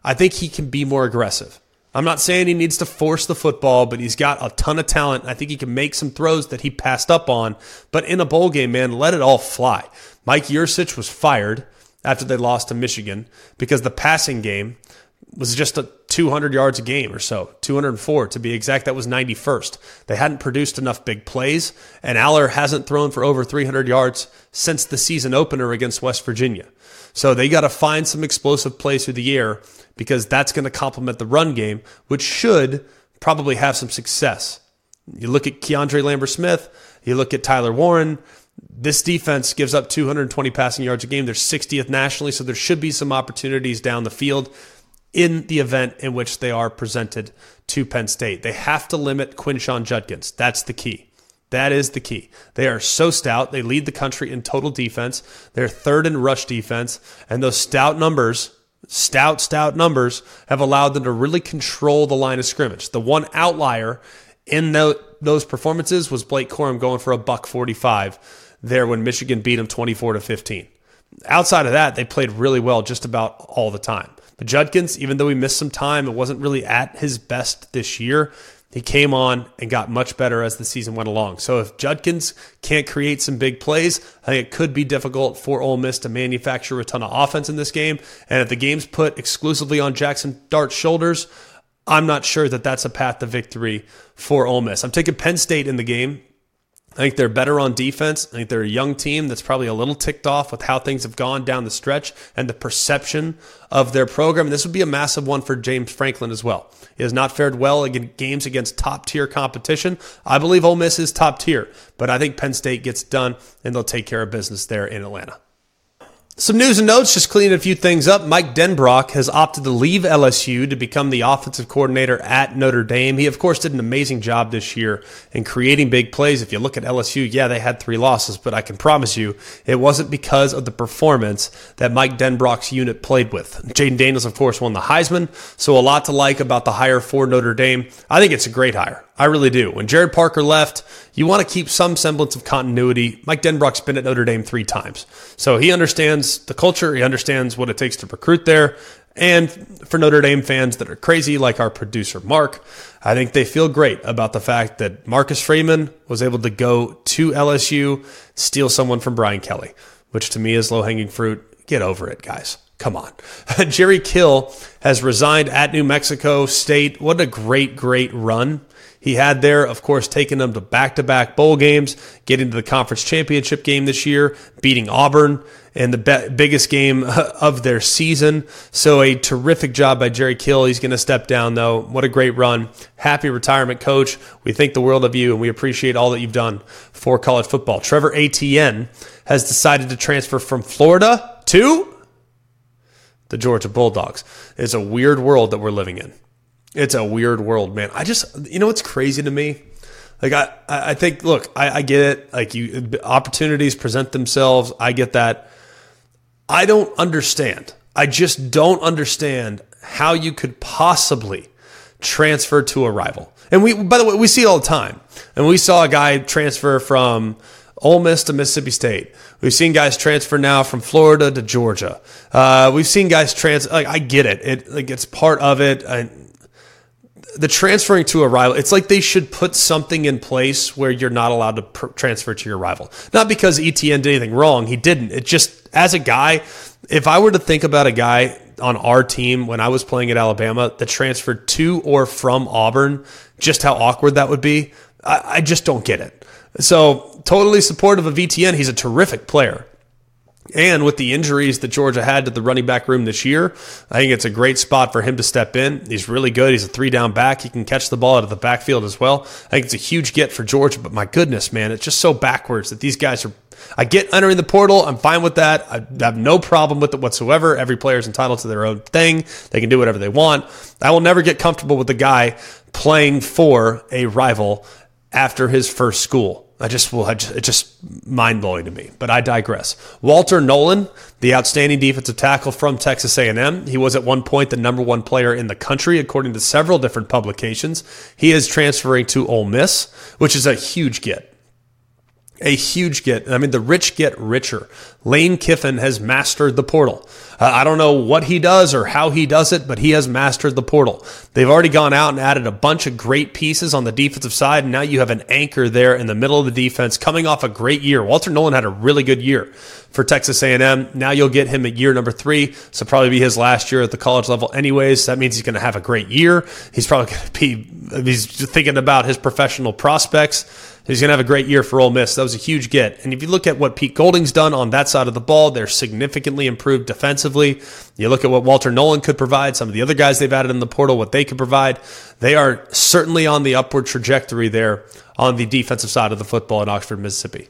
S2: I think he can be more aggressive. I'm not saying he needs to force the football, but he's got a ton of talent. I think he can make some throws that he passed up on. But in a bowl game, man, let it all fly. Mike Yurcich was fired after they lost to Michigan because the passing game was just a 200 yards a game or so, 204 to be exact. That was 91st. They hadn't produced enough big plays, and Allar hasn't thrown for over 300 yards since the season opener against West Virginia. So they got to find some explosive plays through the air because that's going to complement the run game, which should probably have some success. You look at Keandre Lambert Smith, you look at Tyler Warren, This defense gives up 220 passing yards a game. They're 60th nationally, so there should be some opportunities down the field in the event in which they are presented to Penn State. They have to limit Quinshon Judkins. That's the key. That is the key. They are so stout. They lead the country in total defense. They're third in rush defense. And those stout numbers, stout, stout numbers, have allowed them to really control the line of scrimmage. The one outlier in those performances was Blake Corum going for a buck 45 there when Michigan beat him 24 to 15. Outside of that, they played really well just about all the time. But Judkins, even though he missed some time, it wasn't really at his best this year. He came on and got much better as the season went along. So if Judkins can't create some big plays, I think it could be difficult for Ole Miss to manufacture a ton of offense in this game. And if the game's put exclusively on Jackson Dart's shoulders, I'm not sure that that's a path to victory for Ole Miss. I'm taking Penn State in the game. I think they're better on defense. I think they're a young team that's probably a little ticked off with how things have gone down the stretch and the perception of their program. And this would be a massive one for James Franklin as well. He has not fared well in games against top tier competition. I believe Ole Miss is top tier, but I think Penn State gets done and they'll take care of business there in Atlanta. Some news and notes, just cleaning a few things up. Mike Denbrock has opted to leave LSU to become the offensive coordinator at Notre Dame. He, of course, did an amazing job this year in creating big plays. If you look at LSU, yeah, they had three losses, but I can promise you it wasn't because of the performance that Mike Denbrock's unit played with. Jayden Daniels, of course, won the Heisman, so a lot to like about the hire for Notre Dame. I think it's a great hire. I really do. When Gerad Parker left, you want to keep some semblance of continuity. Mike Denbrock's been at Notre Dame three times. So he understands the culture, he understands what it takes to recruit there. And for Notre Dame fans that are crazy, like our producer Mark, I think they feel great about the fact that Marcus Freeman was able to go to LSU, steal someone from Brian Kelly, which to me is low hanging fruit. Get over it, guys. Come on. Jerry Kill has resigned at New Mexico State. What a great, great run he had there. Of course, taking them to back to back bowl games, getting to the conference championship game this year, beating Auburn in the be- biggest game of their season. So, a terrific job by Jerry Kill. He's going to step down, though. What a great run. Happy retirement, coach. We think the world of you, and we appreciate all that you've done for college football. Trevor Etienne has decided to transfer from Florida to the Georgia Bulldogs. It's a weird world that we're living in. It's a weird world, man. I just, you know, what's crazy to me. Like I, I think, look, I, I get it. Like you, opportunities present themselves. I get that. I don't understand. I just don't understand how you could possibly transfer to a rival. And we, by the way, we see it all the time. And we saw a guy transfer from Ole Miss to Mississippi State. We've seen guys transfer now from Florida to Georgia. Uh, we've seen guys transfer. Like I get it. It like it's part of it. I, the transferring to a rival, it's like they should put something in place where you're not allowed to pr- transfer to your rival. Not because Etienne did anything wrong, he didn't. It just, as a guy, if I were to think about a guy on our team when I was playing at Alabama that transferred to or from Auburn, just how awkward that would be, I, I just don't get it. So, totally supportive of Etienne. He's a terrific player. And with the injuries that Georgia had to the running back room this year, I think it's a great spot for him to step in. He's really good. He's a three down back. He can catch the ball out of the backfield as well. I think it's a huge get for Georgia, but my goodness, man, it's just so backwards that these guys are. I get entering the portal. I'm fine with that. I have no problem with it whatsoever. Every player is entitled to their own thing. They can do whatever they want. I will never get comfortable with the guy playing for a rival after his first school. I just will. It's just mind blowing to me. But I digress. Walter Nolen, the outstanding defensive tackle from Texas A&M, he was at one point the number one player in the country according to several different publications. He is transferring to Ole Miss, which is a huge get a huge get. I mean, the rich get richer. Lane Kiffin has mastered the portal. Uh, I don't know what he does or how he does it, but he has mastered the portal. They've already gone out and added a bunch of great pieces on the defensive side, and now you have an anchor there in the middle of the defense coming off a great year. Walter Nolen had a really good year for Texas A&M. Now you'll get him at year number three, so probably be his last year at the college level anyways. That means he's going to have a great year. He's probably going to be, he's thinking about his professional prospects He's going to have a great year for Ole Miss. That was a huge get. And if you look at what Pete Golding's done on that side of the ball, they're significantly improved defensively. You look at what Walter Nolen could provide, some of the other guys they've added in the portal, what they could provide. They are certainly on the upward trajectory there on the defensive side of the football in Oxford, Mississippi.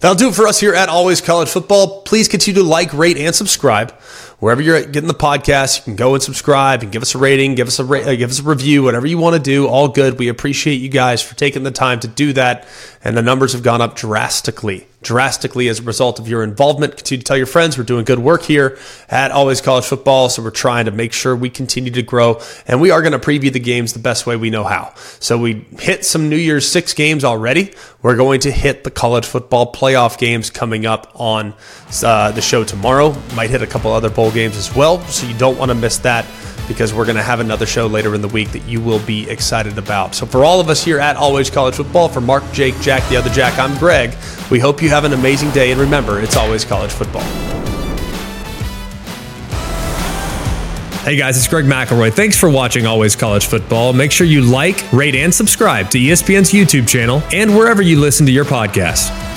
S2: That'll do it for us here at Always College Football. Please continue to like, rate, and subscribe wherever you're getting the podcast. You can go and subscribe and give us a rating, give us a ra- uh, give us a review, whatever you want to do. All good. We appreciate you guys for taking the time to do that, and the numbers have gone up drastically drastically as a result of your involvement. Continue to tell your friends we're doing good work here at Always College Football. So we're trying to make sure we continue to grow and we are going to preview the games the best way we know how. So we hit some New Year's six games already. We're going to hit the college football playoff games coming up on uh, the show tomorrow. Might hit a couple other bowl games as well. So you don't want to miss that because we're going to have another show later in the week that you will be excited about. So, for all of us here at Always College Football, for Mark, Jake, Jack, the other Jack, I'm Greg. We hope you have an amazing day, and remember, it's always college football.
S4: Hey guys, it's Greg McElroy. Thanks for watching Always College Football. Make sure you like, rate, and subscribe to ESPN's YouTube channel and wherever you listen to your podcast.